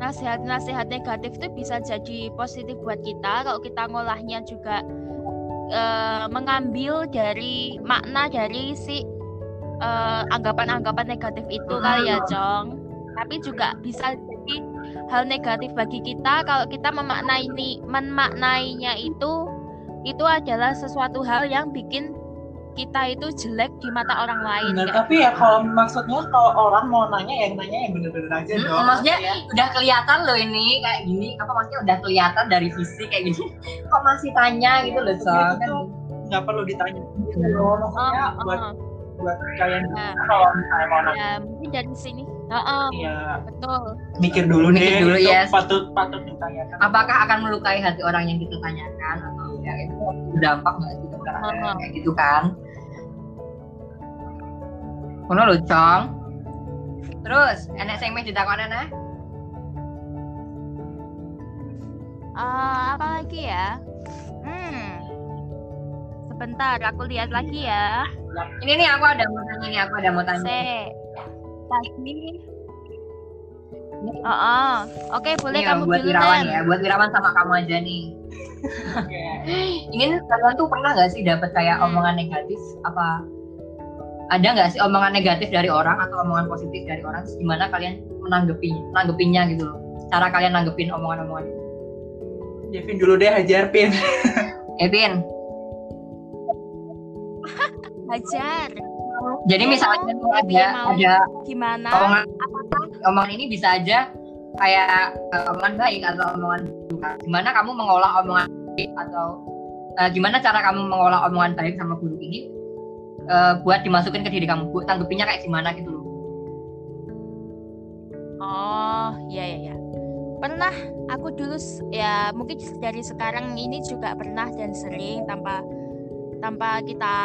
nasihat-nasihat negatif itu bisa jadi positif buat kita kalau kita ngolahnya juga eh, mengambil dari makna dari si eh, anggapan-anggapan negatif itu kali ya, Cong. Tapi juga bisa jadi hal negatif bagi kita kalau kita memaknai memaknainya itu itu adalah sesuatu hal yang bikin kita itu jelek di mata orang lain. Bener, kayak tapi ya kalau maksudnya kalau orang mau nanya yang nanya yang bener-bener aja Hmm, dong. maksudnya Ya. udah kelihatan loh ini kayak gini apa maksudnya udah kelihatan dari fisik kayak gini kok masih tanya gitu loh Cong itu tuh nggak perlu ditanya gitu loh. Maksudnya Oh, buat oh, buat kalian Nah. kalau misalnya mau nanya ya mungkin dari sini. Heeh, ya betul. mikir dulu Mikir deh dulu, itu yes. patut patut ditanyakan apakah akan melukai hati orang yang kita tanyakan atau ya itu berdampak nggak sih ke orang Oh. kayak gitu kan Kono lho Cong terus enek sing meh ditakon enek Eh, apa lagi ya? Hmm. Sebentar, aku lihat lagi ya. ini nih aku ada mau tanya nih aku ada mau tanya C. Tadi. Oh, oh. Oke, boleh Nih, kamu buat dulu Wirawan ya buat Wirawan sama kamu aja nih Oke. ini kalian tuh pernah nggak sih dapat kayak Hmm. omongan negatif apa ada nggak sih omongan negatif dari orang atau omongan positif dari orang gimana kalian menanggapi menanggapinya gitu loh cara kalian nanggepin omongan-omongan itu? Dulu deh hajar Pin. Evin, Hajar. Jadi Mau, misalnya tapi ada mau. ada Gimana? omongan omongan ini bisa aja kayak eh, omongan baik atau omongan buruk. Gimana kamu mengolah omongan baik atau eh, gimana cara kamu mengolah omongan baik sama buruk ini eh, buat dimasukin ke diri kamu? Buat tanggepinnya kayak gimana gitu loh? Oh, ya ya ya. Pernah aku dulu ya mungkin dari sekarang ini juga pernah dan sering tanpa tanpa kita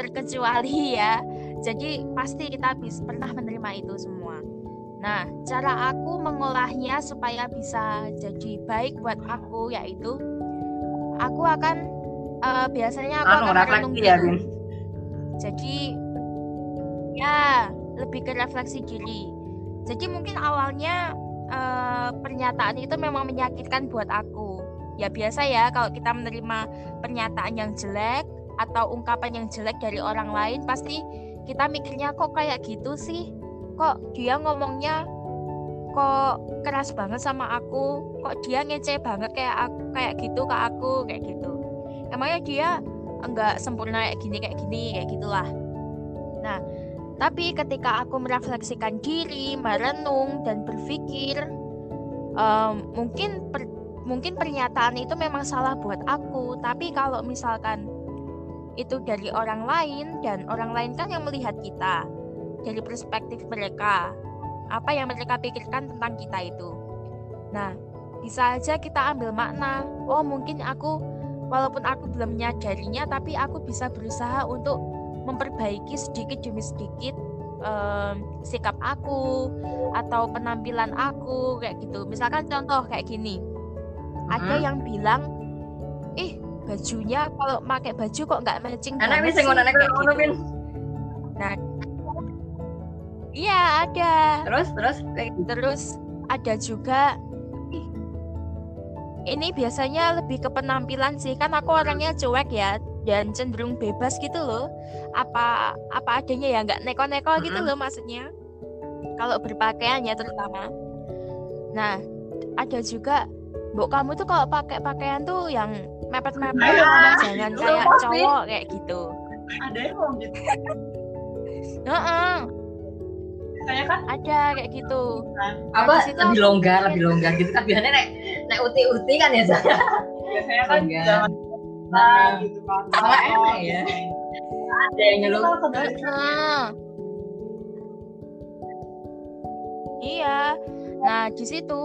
terkecuali ya. Jadi pasti kita bisa pernah menerima itu semua. Nah, cara aku mengolahnya supaya bisa jadi baik buat aku yaitu aku akan eh, biasanya aku Anu akan merenung ya. Jadi ya lebih ke refleksi diri. Jadi mungkin awalnya eh, pernyataan itu memang menyakitkan buat aku. Ya biasa ya kalau kita menerima pernyataan yang jelek atau ungkapan yang jelek dari orang lain pasti kita mikirnya kok kayak gitu sih. Kok dia ngomongnya kok keras banget sama aku, kok dia ngece banget kayak aku, kayak gitu ke aku kayak gitu. Emangnya dia enggak sempurna kayak gini kayak gini kayak gitulah. Nah, tapi ketika aku merefleksikan diri, merenung dan berpikir, em, mungkin per- mungkin pernyataan itu memang salah buat aku. Tapi kalau misalkan itu dari orang lain dan orang lain kan yang melihat kita dari perspektif mereka, apa yang mereka pikirkan tentang kita itu. Nah, bisa aja kita ambil makna. Oh, mungkin aku walaupun aku belum menyadarinya, tapi aku bisa berusaha untuk memperbaiki sedikit demi sedikit em, sikap aku atau penampilan aku kayak gitu. Misalkan contoh kayak gini, ada yang bilang, bajunya kalau pakai baju kok nggak matching Anak bisa sih," ngono ngono gitu. Vin. Iya ada. Terus terus gitu. Terus ada juga ini biasanya lebih ke penampilan sih kan aku orangnya cuek ya dan cenderung bebas gitu loh apa apa adanya ya nggak neko-neko gitu Mm-mm. loh maksudnya kalau berpakaian ya terutama nah ada juga Mbok kamu tuh kalau pakai pakaian tuh yang mepet-mepet Ah, jangan itu kayak pasti. cowok kayak gitu Ada yang ngomong gitu. Heeh, Saya kan ada kayak gitu apa di situ lebih longgar lebih longgar gitu kan biasanya nek nek uti uti kan ya saya biasanya kan zaman nah gitu kan. Sama enak ya. ada yang nyeluk. Iya. Nah, di situ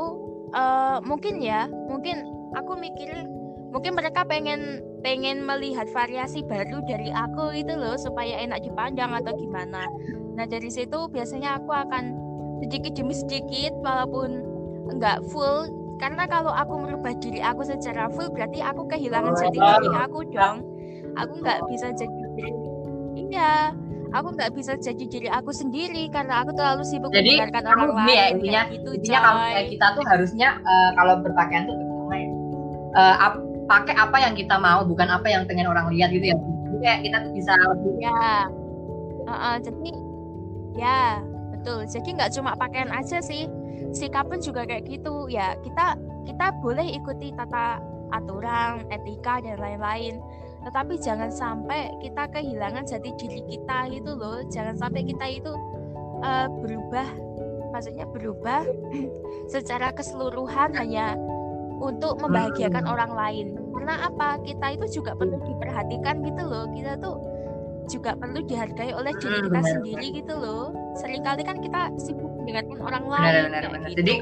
eh, mungkin ya, mungkin aku mikir mungkin mereka pengen pengen melihat variasi baru dari aku itu loh supaya enak dipandang atau gimana. Nah, dari situ biasanya aku akan sedikit demi sedikit walaupun enggak full karena kalau aku merubah diri aku secara full berarti aku kehilangan jati diri aku dong. Aku nggak bisa jadi. Iya, aku nggak bisa jadi diri aku sendiri karena aku terlalu sibuk Jadi, mendengarkan orang ini lain ya, intinya- gitu, intinya kamu kayak kita tuh harusnya eh, kalau berpakaian tuh pertama ya eh, ap- pakai apa yang kita mau bukan apa yang pengen orang lihat gitu ya jadi kayak kita tuh bisa lebih Ya, Heeh, jadi ya betul. Jadi nggak cuma pakaian aja sih, sikap pun juga kayak gitu. Ya kita kita boleh ikuti tata aturan, etika dan lain-lain. Tetapi jangan sampai kita kehilangan jati diri kita gitu loh. Jangan sampai kita itu eh, berubah, maksudnya berubah secara keseluruhan hanya untuk membahagiakan orang lain. Karena apa? Kita itu juga perlu diperhatikan gitu loh. Kita tuh juga perlu dihargai oleh diri Hmm, kita benar. sendiri gitu loh. Seringkali kan kita sibuk mendengarkan orang Benar, lain benar, kayak benar. gitu. Jadi,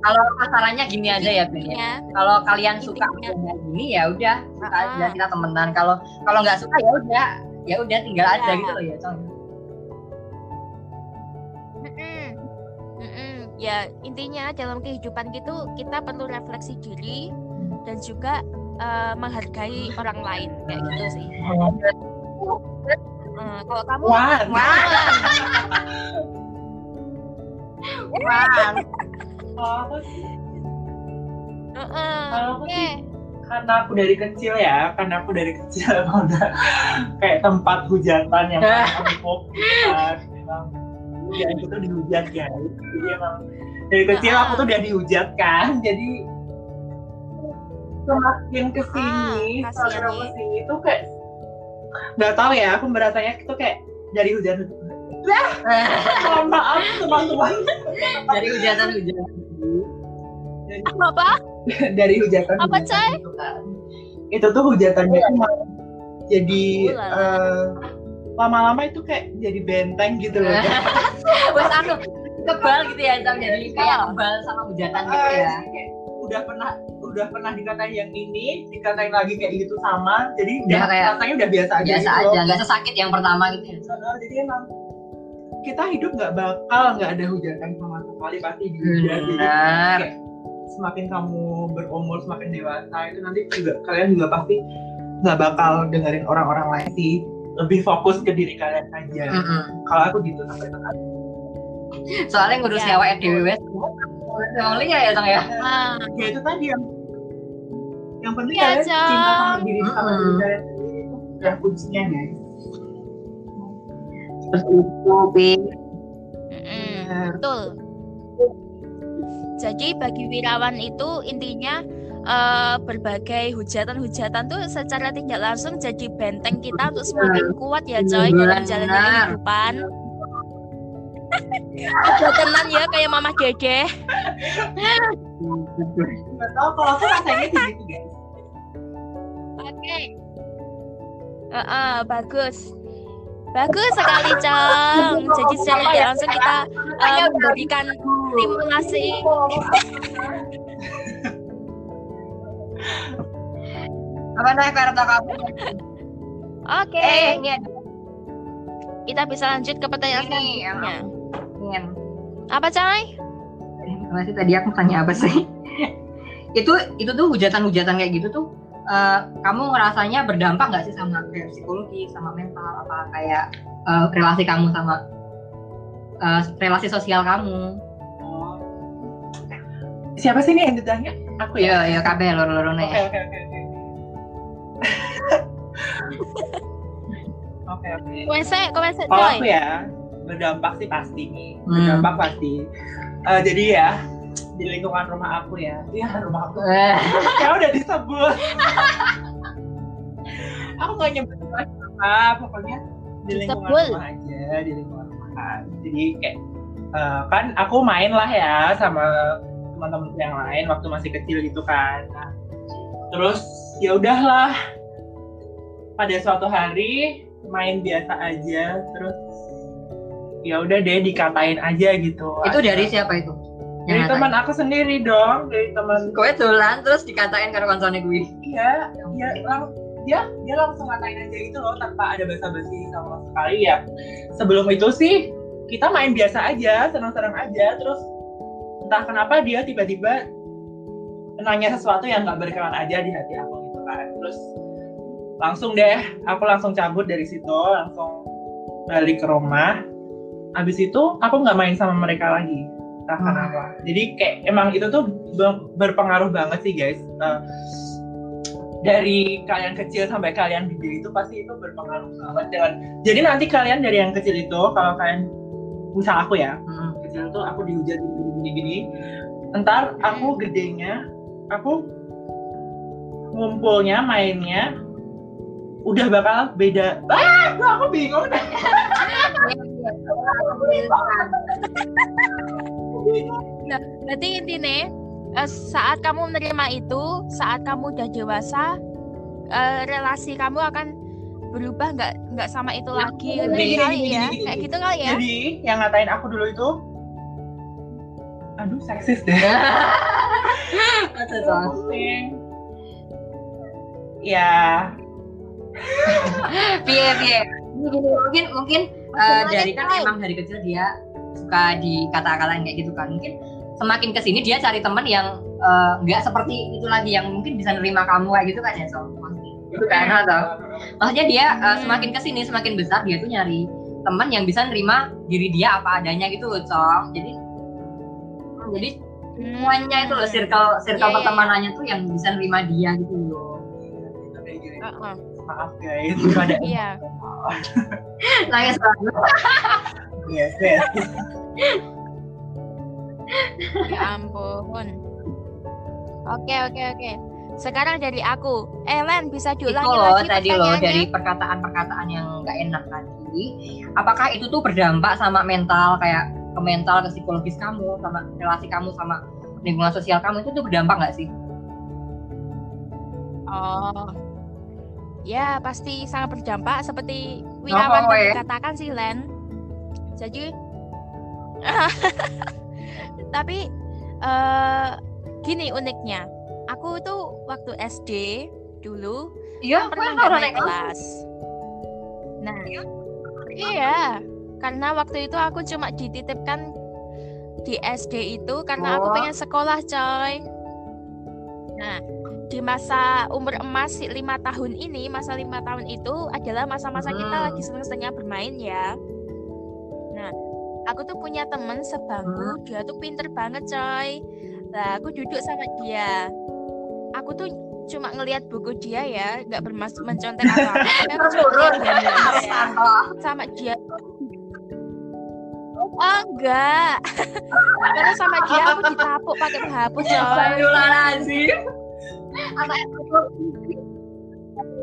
kalau masalahnya gini aja ya Ben ya. Intinya, kalau kalian suka Intinya. dengan gini ya udah suka Ah. aja kita temenan kalau kalau nggak suka ya udah ya udah tinggal aja Ya. gitu loh ya Cong. ya intinya dalam kehidupan gitu kita perlu refleksi diri dan juga eh, menghargai orang lain kayak gitu sih. Eh, kalau kamu, Wah, Wah, wah. kalau aku sih, kalau aku sih karena aku dari kecil ya, karena aku dari kecil udah kayak tempat hujatan yang kan. Emang hujan itu dihujat guys. Jadi emang dari kecil aku tuh udah dihujat kan jadi semakin ke sini Ah, semakin aku ke sini tuh kayak nggak tahu ya aku merasanya itu kayak dari hujan mohon maaf teman-teman. Dari hujatan-hujatan Apa? dari hujatan Apa, Cai? itu kan. Itu tuh hujatannya malah jadi Ulala. eh, lama-lama itu kayak jadi benteng gitu loh. Wes aku kebal gitu ya Sam jadi kayak kebal sama hujatan gitu Ah, ya. kayak udah pernah udah pernah dikatain yang ini dikatain lagi kayak gitu sama jadi Udah udah kayak rasanya udah biasa aja biasa gitu aja nggak sesakit yang pertama gitu ya. Jadi emang kita hidup nggak bakal nggak ada hujatan sama sekali pasti dihujat Jadi benar. kayak semakin kamu berumur semakin dewasa itu nanti juga kalian juga pasti nggak bakal dengerin orang-orang lain sih. Lebih fokus ke diri kalian aja. Mm-mm. kalau aku gitu sampai sekarang. Soalnya ngurus Ya. nyawa RDW wes Emang ya ya Sang ya. Ah, ya itu tadi yang yang penting Iya, kalian cinta sama diri sama diri kalian sendiri. Itu udah kuncinya guys. Seperti itu betul. Jadi bagi Wirawan itu intinya eh, berbagai hujatan-hujatan tuh secara tidak langsung jadi benteng kita untuk semakin kuat ya coy dalam jalannya kehidupan. Hujatanan ya kayak Mama Dede. nggak tahu kalau aku rasanya kayak gitu guys Oke. Heeh, bagus. Bagus sekali, Cang. Jadi secara tidak langsung kita memberikan stimulasi. apa namanya kartu kamu Oke, eh ini ada kita bisa lanjut ke pertanyaan ini selanjutnya. ingin Apa, Cai? Gimana sih tadi aku tanya apa sih? itu itu tuh hujatan-hujatan kayak gitu tuh eh, kamu ngerasanya berdampak nggak sih sama kayak psikologi, sama mental apa kayak eh, relasi kamu sama eh, relasi sosial kamu? Oh. siapa sih ini yang ditanya aku ya Iya, iya kabeh loro-loro Oke oke oke oke. Oke komense, Kalau Coy. aku ya berdampak sih pasti nih. Hmm. Berdampak pasti. Eh, jadi ya di lingkungan rumah aku ya, iya rumah aku. Ya udah disebut. aku nggak nyebut apa, pokoknya di lingkungan Disebut. rumah aja, di lingkungan rumah kan. Jadi kayak eh, kan aku main lah ya sama teman-teman yang lain waktu masih kecil gitu kan. Nah, terus ya udahlah pada suatu hari main biasa aja terus ya udah deh dikatain aja gitu itu dari siapa itu? Dari teman aku sendiri dong dari teman Kowe dolan terus dikatain karo kancane kuwi. iya dia lang dia dia langsung ngatain aja gitu loh tanpa ada basa-basi sama sekali ya. Sebelum itu sih kita main biasa aja senang-senang aja terus entah kenapa dia tiba-tiba nanya sesuatu yang nggak berkenan aja di hati aku gitu kan. Terus langsung deh aku langsung cabut dari situ langsung balik ke rumah. Habis itu aku nggak main sama mereka lagi entah Hmm. kenapa. Jadi kayak emang itu tuh be- berpengaruh banget sih guys. Eh, dari kalian kecil sampai kalian gede itu pasti itu berpengaruh banget dengan jadi nanti kalian dari yang kecil itu kalau kalian misal aku ya. Hmm. kecil tuh aku dihujat gini-gini entar aku gedenya aku ngumpulnya mainnya udah bakal beda. Ah aku bingung. Deh Berarti intinya eh, saat kamu menerima itu, saat kamu udah dewasa, eh, relasi kamu akan berubah nggak nggak sama itu lagi. gini, Bener gini, kali gini, ya gini, kayak gitu kali ya. jadi yang ngatain aku dulu itu aduh seksis deh. Ya. Piye piye. Mungkin mungkin Gimana, dari kan emang dari kecil dia suka dikata-katain kayak gitu kan. Mungkin semakin ke sini dia cari teman yang eh, nggak seperti itu lagi yang mungkin bisa nerima kamu kayak gitu kan ya so. Itu kan atau maksudnya dia Hmm. semakin ke sini semakin besar dia tuh nyari teman yang bisa nerima diri dia apa adanya gitu loh cong jadi jadi semuanya itu loh circle circle Iya, iya, pertemanannya tuh yang bisa nerima dia gitu loh. Maaf guys. Pada iya. nangis banget yes yes Ya ampun. Oke oke oke. Sekarang dari aku. Eh Len bisa itu diulangi loh lagi tadi loh dari perkataan-perkataan yang nggak enak tadi apakah itu tuh berdampak sama mental kayak ke mental ke psikologis kamu sama relasi kamu sama lingkungan sosial kamu itu tuh berdampak nggak sih Oh. Ya, pasti sangat berdampak seperti Wirawan Oh, tadi ya. katakan sih, Len. Jadi tapi eh gini uniknya. Aku tuh waktu SD dulu iya pernah aku nggak naik kelas. Nah, iya, karena waktu itu aku cuma dititipkan di SD itu karena aku Oh. pengen sekolah, coy. Nah, di masa umur emas lima tahun ini, masa lima tahun itu adalah masa-masa kita Hmm. lagi seneng-senengnya bermain ya. Aku tuh punya temen sebangku, dia tuh pinter banget, coy. Lah, aku duduk sama dia. Aku tuh cuma ngelihat buku dia ya, nggak bermaksud mencontek belajar ya. sama dia. Oh, enggak. Karena sama dia aku ditapuk pakai penghapus, coy.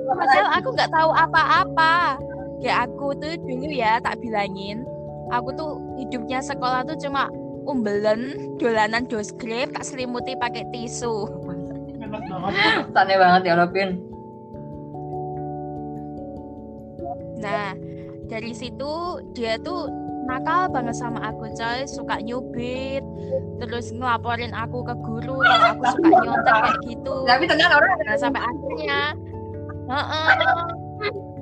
Padahal aku nggak tahu apa-apa. Kayak aku tuh dulu ya tak bilangin, aku tuh hidupnya sekolah tuh cuma umbelen, dolanan dosgrip, tak selimuti pakai tisu. Enak banget. Ya Robin. Nah, dari situ dia tuh nakal banget sama aku coy, suka nyubit, terus ngelaporin aku ke guru kalau aku suka nyontek kayak gitu. Tapi tenang orang Nah, sampai akhirnya Heeh.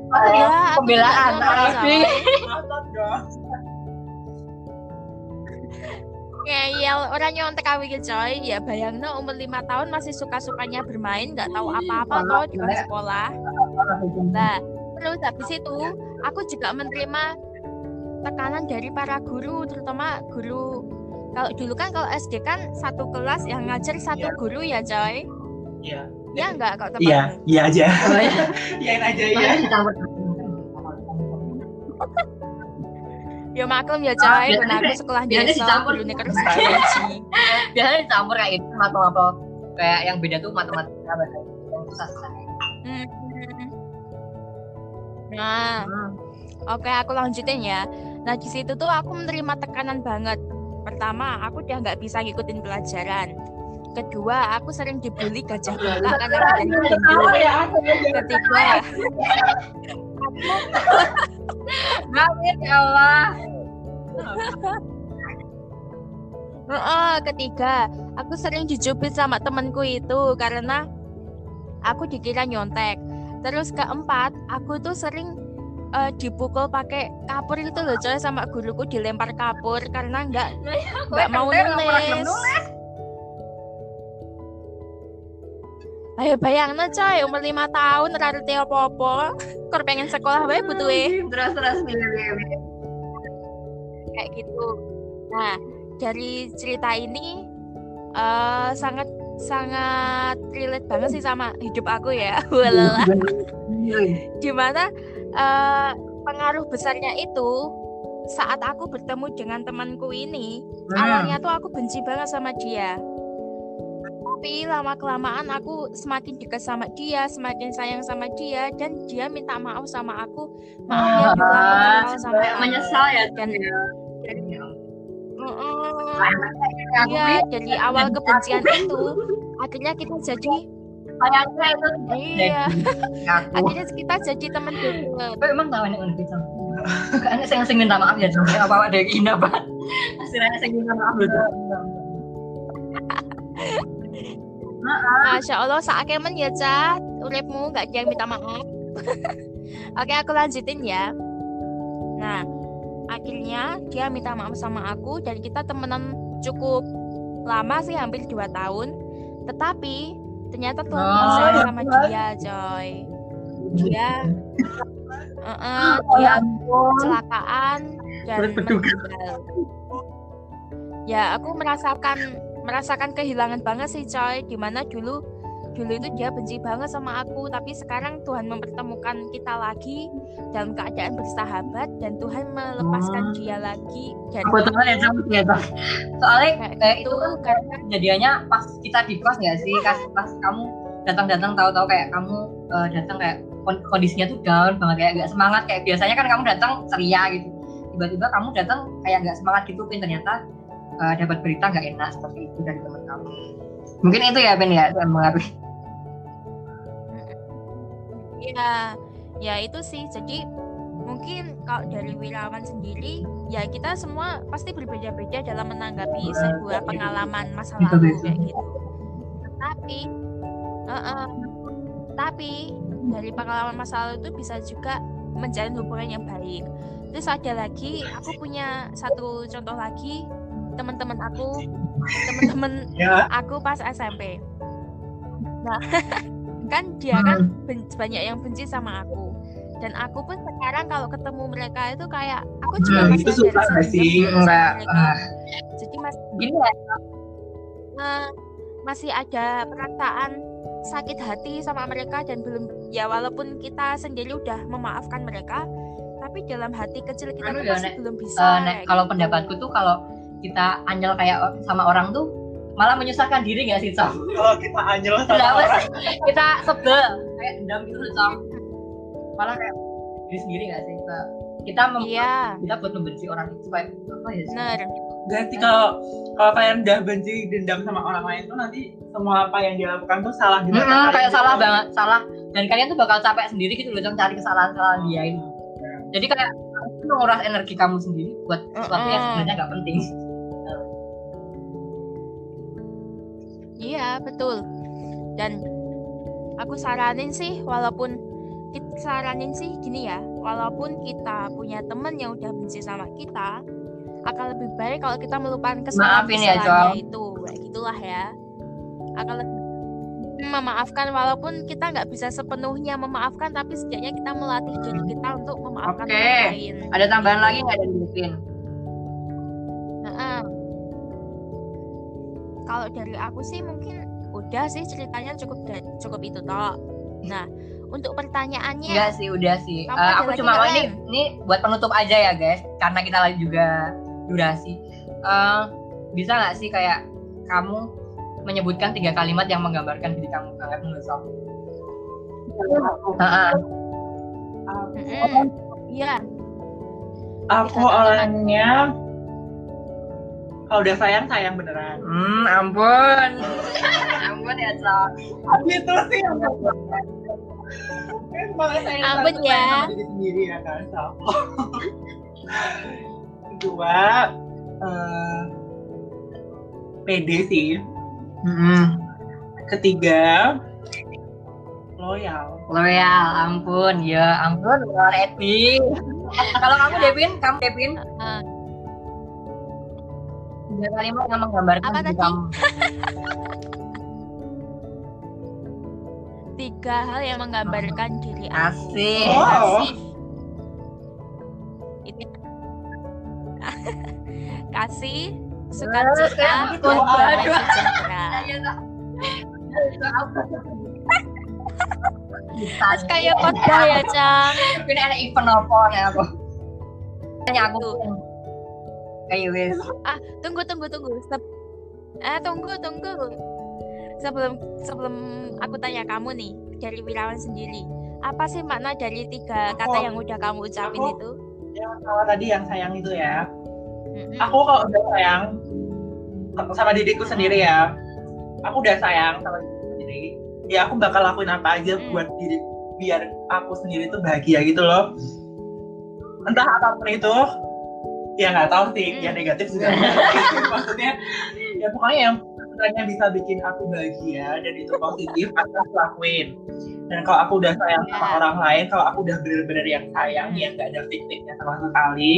Oh, Ya, pembelaan tapi ngeyel orang nyontek gitu coy ya bayangno umur lima tahun masih suka-sukanya bermain nggak tahu apa-apa toh di sekolah nah terus habis itu aku juga menerima tekanan dari para guru terutama guru kalau dulu kan kalau SD kan satu kelas yang ngajar satu Iya. guru ya coy Iya. ya enggak kok Iya, teman iya aja. Oh, iya. Iyain aja ya. Ya maklum ya coy biasanya- karena aku sekolah biasanya desa dicampur. terus gaji Biasanya dicampur kayak itu matematika kayak yang beda tuh matematika bahasa yang susah susah. Hmm. nah Hmm. Oke, aku lanjutin ya. Nah, di situ tuh aku menerima tekanan banget. Pertama, aku udah nggak bisa ngikutin pelajaran. Kedua, aku sering dibully gajah galak karena badanku gendut. Ketiga, Amin ya Allah. Heeh, ketiga, aku sering dijubit sama temenku itu karena aku dikira nyontek. Terus keempat, aku tuh sering eh, dipukul pakai kapur itu loh coy sama guruku dilempar kapur karena nggak nggak mau nulis. Ayo bayang coy, umur lima tahun ora ngerti apa-apa. Kor pengen sekolah wae butuhe Terus terus milih. kayak gitu. Nah, dari cerita ini eh sangat sangat relate banget sih sama hidup aku ya. Walala. Di mana eh pengaruh besarnya itu saat aku bertemu dengan temanku ini, awalnya tuh aku benci banget sama dia. Tapi lama kelamaan aku semakin dekat sama dia, semakin sayang sama dia dan dia minta maaf sama aku. Maafnya juga aku nakal sama aku. menyesal ya Dan Mm-mm. Iya, dari awal kebencian itu akhirnya kita jadi Kayaknya itu iya, aku. akhirnya kita jadi teman deket. Tapi emang tahu unik sama. Kayaknya saya sing minta maaf ya dong. Apa apa dari Ina banget. Hasilnya saya minta maaf loh. Masya Allah, saatnya men ya Cat. Uripmu gak dia yang minta maaf. Oke, aku lanjutin ya. Nah, akhirnya dia minta maaf sama aku dan kita temenan cukup lama sih, hampir dua tahun. Tetapi ternyata Tuhan Oh, sayang ya sama Tuhan. dia, coy. Dia, Heeh, dia kecelakaan dan meninggal. Ya, aku merasakan merasakan kehilangan banget sih coy. Di mana dulu dulu itu dia benci banget sama aku tapi sekarang Tuhan mempertemukan kita lagi dalam keadaan bersahabat dan Tuhan melepaskan Hmm. dia lagi dan kebetulan ya sama ya Toh. soalnya Kayak gitu, itu kan karena kejadiannya pas kita di kos nggak sih pas, pas kamu datang-datang tahu-tahu kayak kamu eh, datang kayak kon- kondisinya tuh down banget kayak nggak semangat kayak biasanya kan kamu datang ceria gitu tiba-tiba kamu datang kayak nggak semangat gitu Pin ternyata eh, dapat berita nggak enak seperti itu dari teman kamu. Mungkin itu ya Ben ya yang mengaruhi. Ya ya itu sih. Jadi mungkin kalau dari Wirawan sendiri ya kita semua pasti berbeda-beda dalam menanggapi sebuah pengalaman masa lalu kayak gitu. Tapi eh-eh, tapi dari pengalaman masa lalu itu bisa juga menjalin hubungan yang baik. Terus ada lagi aku punya satu contoh lagi teman-teman aku teman-teman ya aku pas SMP. Nah, kan dia kan ben- banyak yang benci sama aku. Dan aku pun sekarang kalau ketemu mereka itu kayak aku juga Hmm, masih itu dendam sih? enggak ah, Jadi masih gini ya masih ada perasaan sakit hati sama mereka dan belum ya walaupun kita sendiri udah memaafkan mereka, tapi dalam hati kecil kita tuh ya, masih belum bisa. Eh, Nek, kayak kalau gitu. pendapatku tuh kalau kita anyel kayak sama orang tuh malah menyusahkan diri nggak sih Cong? kalau kita anjel sama Kenapa orang. sih? kita sebel kayak dendam gitu loh Cong. Malah kayak diri sendiri nggak sih? Kita kita mem- Iya, kita buat membenci orang itu supaya apa ya. Gak sih kalau kalau kalian udah benci dendam sama orang lain tuh nanti semua apa yang dia lakukan tuh salah di mata Mm-mm, kalian. kayak gitu. salah banget salah. Dan kalian tuh bakal capek sendiri gitu loh Cong cari kesalahan-kesalahan dia ini. Jadi kayak menguras energi kamu sendiri buat sesuatu yang sebenarnya nggak penting Iya, betul. Dan aku saranin sih walaupun kita saranin sih gini ya, walaupun kita punya temen yang udah benci sama kita, akan lebih baik kalau kita melupakan Maafin ya, kesalahan-kesalahannya itu. Kayak gitulah ya. Akan lebih memaafkan walaupun kita nggak bisa sepenuhnya memaafkan tapi setidaknya kita melatih diri kita untuk memaafkan Oke. orang lain. ada tambahan lagi nggak dari Devin? Kalau dari aku sih mungkin udah sih ceritanya cukup da- cukup itu toh. Nah, untuk pertanyaannya Enggak sih, udah sih. Kamu ada aku cuma mau ini ini buat penutup aja ya guys, karena kita lagi juga durasi. Eh, bisa nggak sih kayak kamu menyebutkan tiga kalimat yang menggambarkan diri kamu banget menurut kamu? Heeh. Mm-mm. Iya, aku orangnya kalau udah sayang sayang beneran Hmm, ampun. ampun ya, Cok. itu sih saya Ampun ya. sendiri ya kan Sal? kedua eh, pede sih Hmm, ketiga loyal loyal, ampun, ya ampun, luar Edi. Kalau kamu Devin, kamu Devin, Heeh. Tiga kalimat yang menggambarkan Apa diri tadi? kamu. tiga hal yang menggambarkan diri aku. Asik. Wow. Kasih. Itu kasih, sukacita, dan damai sejahtera. Terus kayak khotbah ya, Cang. Ini ada event apa nih aku? Tanya aku. Tuh. Ayo wes. Ah, tunggu tunggu tunggu. Seb- eh tunggu tunggu. Sebelum sebelum aku tanya kamu nih dari Wirawan sendiri, apa sih makna dari tiga kata Aku- yang udah kamu ucapin aku- itu? yang pertama tadi yang sayang itu ya Mm-mm. aku kalau udah sayang sama diriku sendiri ya aku udah sayang sama diriku sendiri ya aku bakal lakuin apa aja Hmm. buat diri biar aku sendiri tuh bahagia gitu loh entah apa pun itu ya nggak tahu sih Hmm. yang negatif juga maksudnya ya pokoknya yang sebenarnya bisa bikin aku bahagia dan itu positif aku harus lakuin dan kalau aku udah sayang sama Ya. orang lain kalau aku udah bener-bener yang sayang Hmm. yang nggak ada fiktifnya sama sekali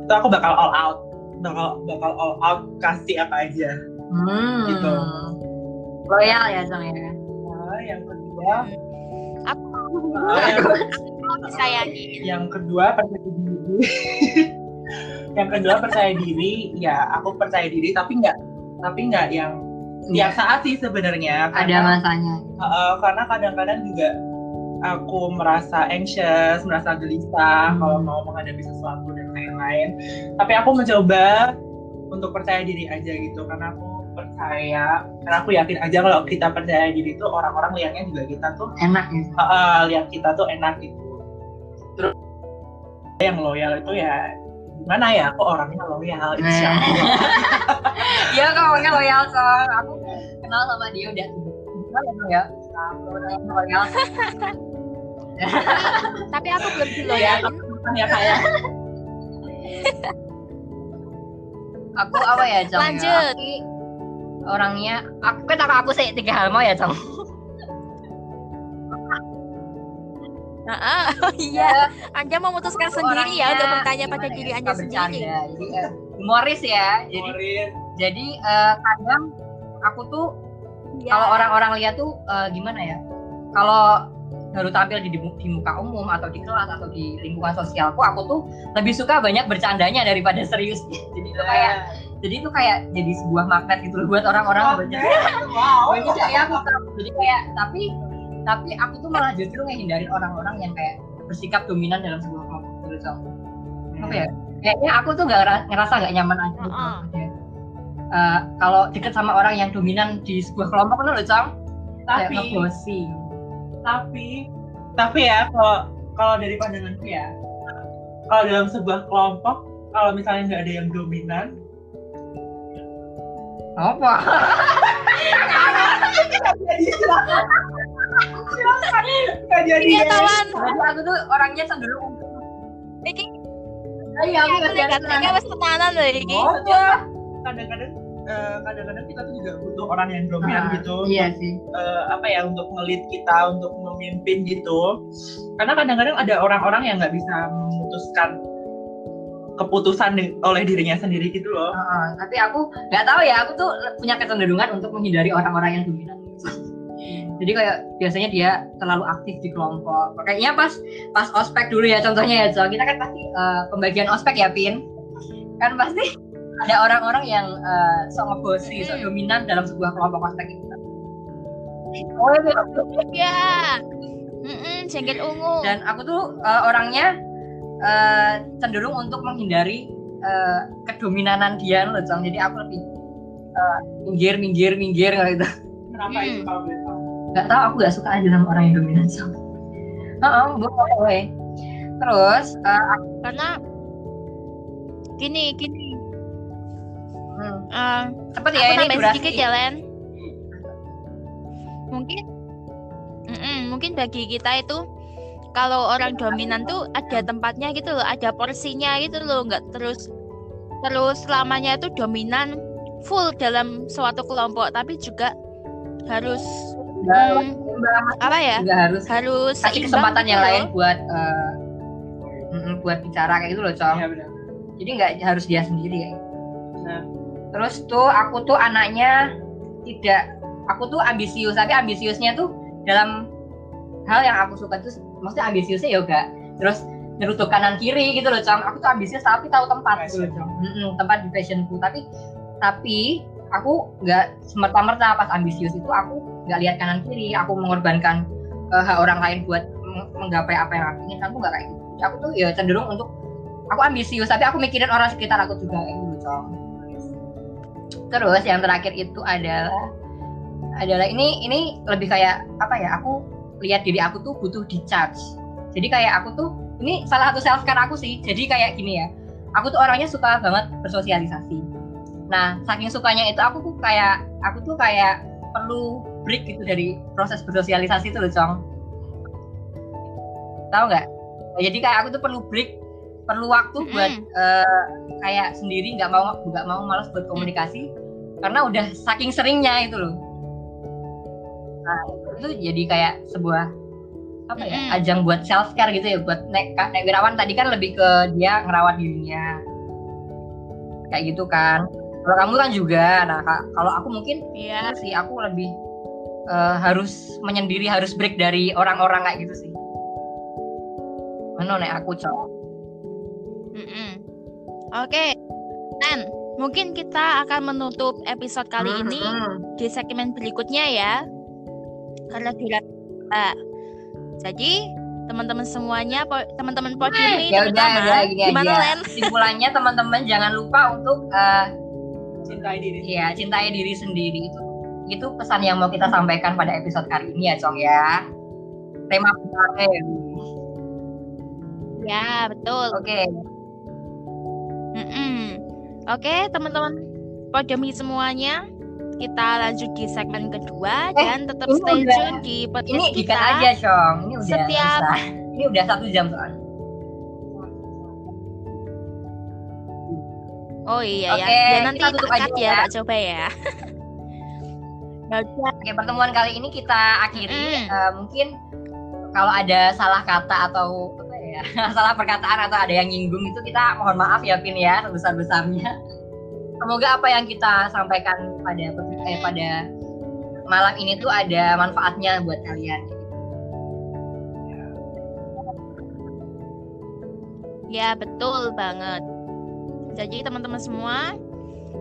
itu aku bakal all out bakal bakal all out kasih apa aja Hmm. Gitu. Loyal ya Cong ya. nah, yang kedua Aku ah, yang, aku disayangi. yang kedua percaya diri yang kedua percaya diri ya aku percaya diri tapi nggak tapi nggak yang Tiap saat sih sebenarnya. ada masanya Uh, karena kadang-kadang juga aku merasa anxious, merasa gelisah Hmm. kalau mau menghadapi sesuatu dan lain-lain. Tapi aku mencoba untuk percaya diri aja gitu, karena aku percaya, karena aku yakin aja kalau kita percaya diri itu orang-orang lihatnya juga kita tuh enak gitu uh, uh, lihat kita tuh enak gitu. Terus yang loyal itu ya gimana ya? Aku orangnya loyal, insya Nah. Allah. Iya kamu loyal sama aku kenal sama dia udah gimana ya Aku orangnya loyal Tapi aku belum ya, diloyalin. ya kayak aku apa ya Cong ya? Lanjut. Aku orangnya aku kan tak aku sih tiga hal mau ya Cong Nah, oh iya. Anda memutuskan Aku sendiri ya untuk bertanya pada diri ya, Anda suka sendiri. jadi eh, humoris ya jadi Morin. jadi eh, kadang aku tuh Iya. kalau orang-orang lihat tuh eh, gimana ya kalau baru tampil di, di muka umum atau di kelas atau di lingkungan sosialku aku tuh lebih suka banyak bercandanya daripada seriusnya jadi itu kayak jadi itu kayak jadi sebuah magnet gitu loh buat orang-orang banyak wow. banyak ya aku jadi kayak tapi tapi aku tuh malah justru ngehindarin orang-orang yang kayak bersikap dominan dalam sebuah kelompok gitu Cong. apa ya? Kayaknya aku tuh nggak ngera- ngerasa nggak nyaman aja gitu. Eh, kalau deket sama orang yang dominan di sebuah kelompok kan loh Cong kayak Tapi tapi tapi ya kalau kalau dari pandanganku ya kalau dalam sebuah kelompok kalau misalnya nggak ada yang dominan apa nggak jadi Iya, ya. tawan. jadi aku tuh orangnya cenderung untuk Iki iya aku aku nggak iki wis tenanan lho iki. Oh, ya. kadang-kadang eh, kadang-kadang kita tuh juga butuh orang yang dominan Ah, gitu iya sih eh, apa ya untuk ngelit kita untuk memimpin gitu karena kadang-kadang ada orang-orang yang nggak bisa memutuskan keputusan di- oleh dirinya sendiri gitu loh Heeh, tapi aku nggak tahu ya aku tuh punya kecenderungan untuk menghindari orang-orang yang dominan jadi kayak biasanya dia terlalu aktif di kelompok kayaknya pas pas ospek dulu ya contohnya ya Cok. kita kan pasti eh, pembagian ospek ya Pin kan pasti ada orang-orang yang eh, sok ngebosi sok Mm-mm. dominan dalam sebuah kelompok ospek itu oh iya Ya. Mm jengkel ungu. dan aku tuh eh, orangnya eh, cenderung untuk menghindari eh, kedominanan dia loh Cong. jadi aku lebih eh, minggir minggir minggir gitu kenapa Hmm. itu tahu nggak tahu aku nggak suka aja sama orang yang dominan Cong. Heeh, boleh. Terus eh, aku, Karena gini, gini. hmm, eh, cepet ya ini durasi. sedikit ya Len mungkin Mm-mm, mungkin bagi kita itu kalau orang dominan tuh ada tempatnya gitu loh ada porsinya gitu loh nggak terus terus selamanya itu dominan full dalam suatu kelompok tapi juga harus Nggak, hmm, apa ya? Juga harus harus kasih seimbang kesempatan gitu yang loh. lain buat eh, mm, buat bicara kayak gitu loh Cong. Iya benar. Jadi nggak harus dia sendiri ya Nah. terus tuh aku tuh anaknya tidak aku tuh ambisius tapi ambisiusnya tuh dalam hal yang aku suka tuh maksudnya ambisiusnya yoga terus nyeruduk kanan kiri gitu loh Cong. Aku tuh ambisius tapi tahu tempat gitu loh Cong. Tempat di passionku. Tapi tapi aku nggak semerta-merta pas ambisius itu aku nggak lihat kanan kiri aku mengorbankan eh, hak orang lain buat meng- menggapai apa yang aku ingin aku nggak kayak gitu. Aku tuh ya cenderung untuk aku ambisius tapi aku mikirin orang sekitar aku juga kayak gitu Cong. Terus yang terakhir itu adalah adalah ini ini lebih kayak apa ya aku lihat diri aku tuh butuh di charge jadi kayak aku tuh ini salah satu self care aku sih. Jadi kayak gini ya aku tuh orangnya suka banget bersosialisasi. Nah saking sukanya itu aku tuh kayak aku tuh kayak perlu break gitu dari proses bersosialisasi itu loh Cong tahu nggak jadi kayak aku tuh perlu break perlu waktu buat Mm-mm. eh, kayak sendiri nggak mau nggak mau malas buat komunikasi karena udah saking seringnya itu loh nah itu jadi kayak sebuah apa ya Mm-mm. ajang buat self care gitu ya buat nek Kak nek Wirawan tadi kan lebih ke dia ngerawat dirinya kayak gitu kan kalau kamu kan juga nah kalau aku mungkin Iya. itu sih aku lebih eh, harus menyendiri harus break dari orang-orang kayak gitu sih mana nek aku cowok Mm-mm. Oke, Nen, mungkin kita akan menutup episode kali Hmm, ini di segmen berikutnya ya. Karena durasi kita. Jadi teman-teman semuanya, po- teman-teman podium ini ya udah gini gimana aja Len? kesimpulannya teman-teman jangan lupa untuk eh, Cintai diri. ya cintai diri sendiri itu itu pesan yang mau kita sampaikan pada episode kali ini ya Cong ya tema besarnya ya. Ya betul. oke Mm-mm. Oke teman-teman podiumi semuanya, kita lanjut di segmen kedua Eh, dan tetap stay udah- tune di podcast ini kita. aja Cong ini udah Setiap- selesai. ini udah satu jam soalnya Oh iya ya. Oke, Ya nanti kita tutup aja ya, ya. coba ya. Ya pertemuan kali ini kita akhiri. Mm. Eh, mungkin kalau ada salah kata atau apa ya, salah perkataan atau ada yang nyinggung itu kita mohon maaf ya Pin ya sebesar besarnya. Semoga apa yang kita sampaikan pada eh, pada malam ini tuh ada manfaatnya buat kalian. Ya betul banget. Jadi teman-teman semua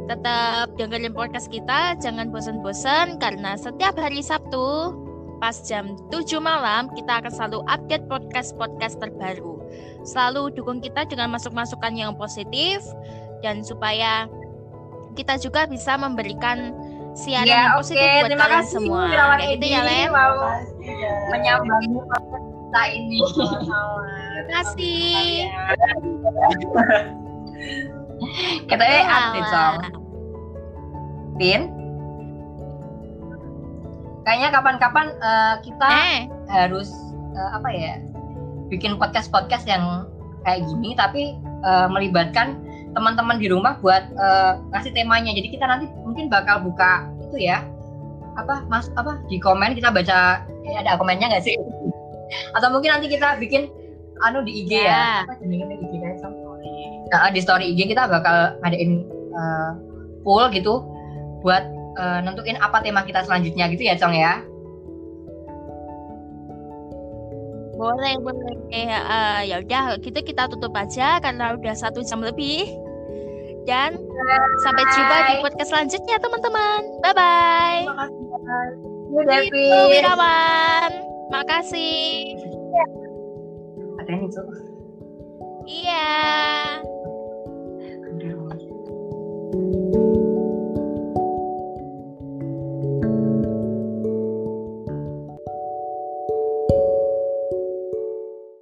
tetap dengerin podcast kita, jangan bosan-bosan karena setiap hari Sabtu pas jam 7 malam kita akan selalu update podcast-podcast terbaru. Selalu dukung kita dengan masuk-masukan yang positif dan supaya kita juga bisa memberikan siaran yang Ya, oke, positif buat terima kalian kasih semua. Gitu Edi ya, Len. menyambangi podcast kita ini. Terima kasih. Kita eh Cong. Alah. Pin. Kayaknya kapan-kapan eh, kita Eh, harus eh, apa ya bikin podcast podcast yang kayak gini tapi eh, melibatkan teman-teman di rumah buat eh, ngasih temanya jadi kita nanti mungkin bakal buka itu ya apa mas apa di komen kita baca eh, ada komennya nggak sih atau mungkin nanti kita bikin anu di IG ya, Ya. apa di IG kan Nah, di story IG kita bakal ngadain eh, poll gitu buat eh, nentuin apa tema kita selanjutnya gitu ya Cong ya Boleh, boleh. Eh, eh, ya udah, gitu kita tutup aja karena udah satu jam lebih. Dan sampai jumpa di Bye. podcast selanjutnya, teman-teman. Bye bye. Terima kasih, guys. Yuk, Devi. Wirawan. Makasih. Ada yang itu. Iya.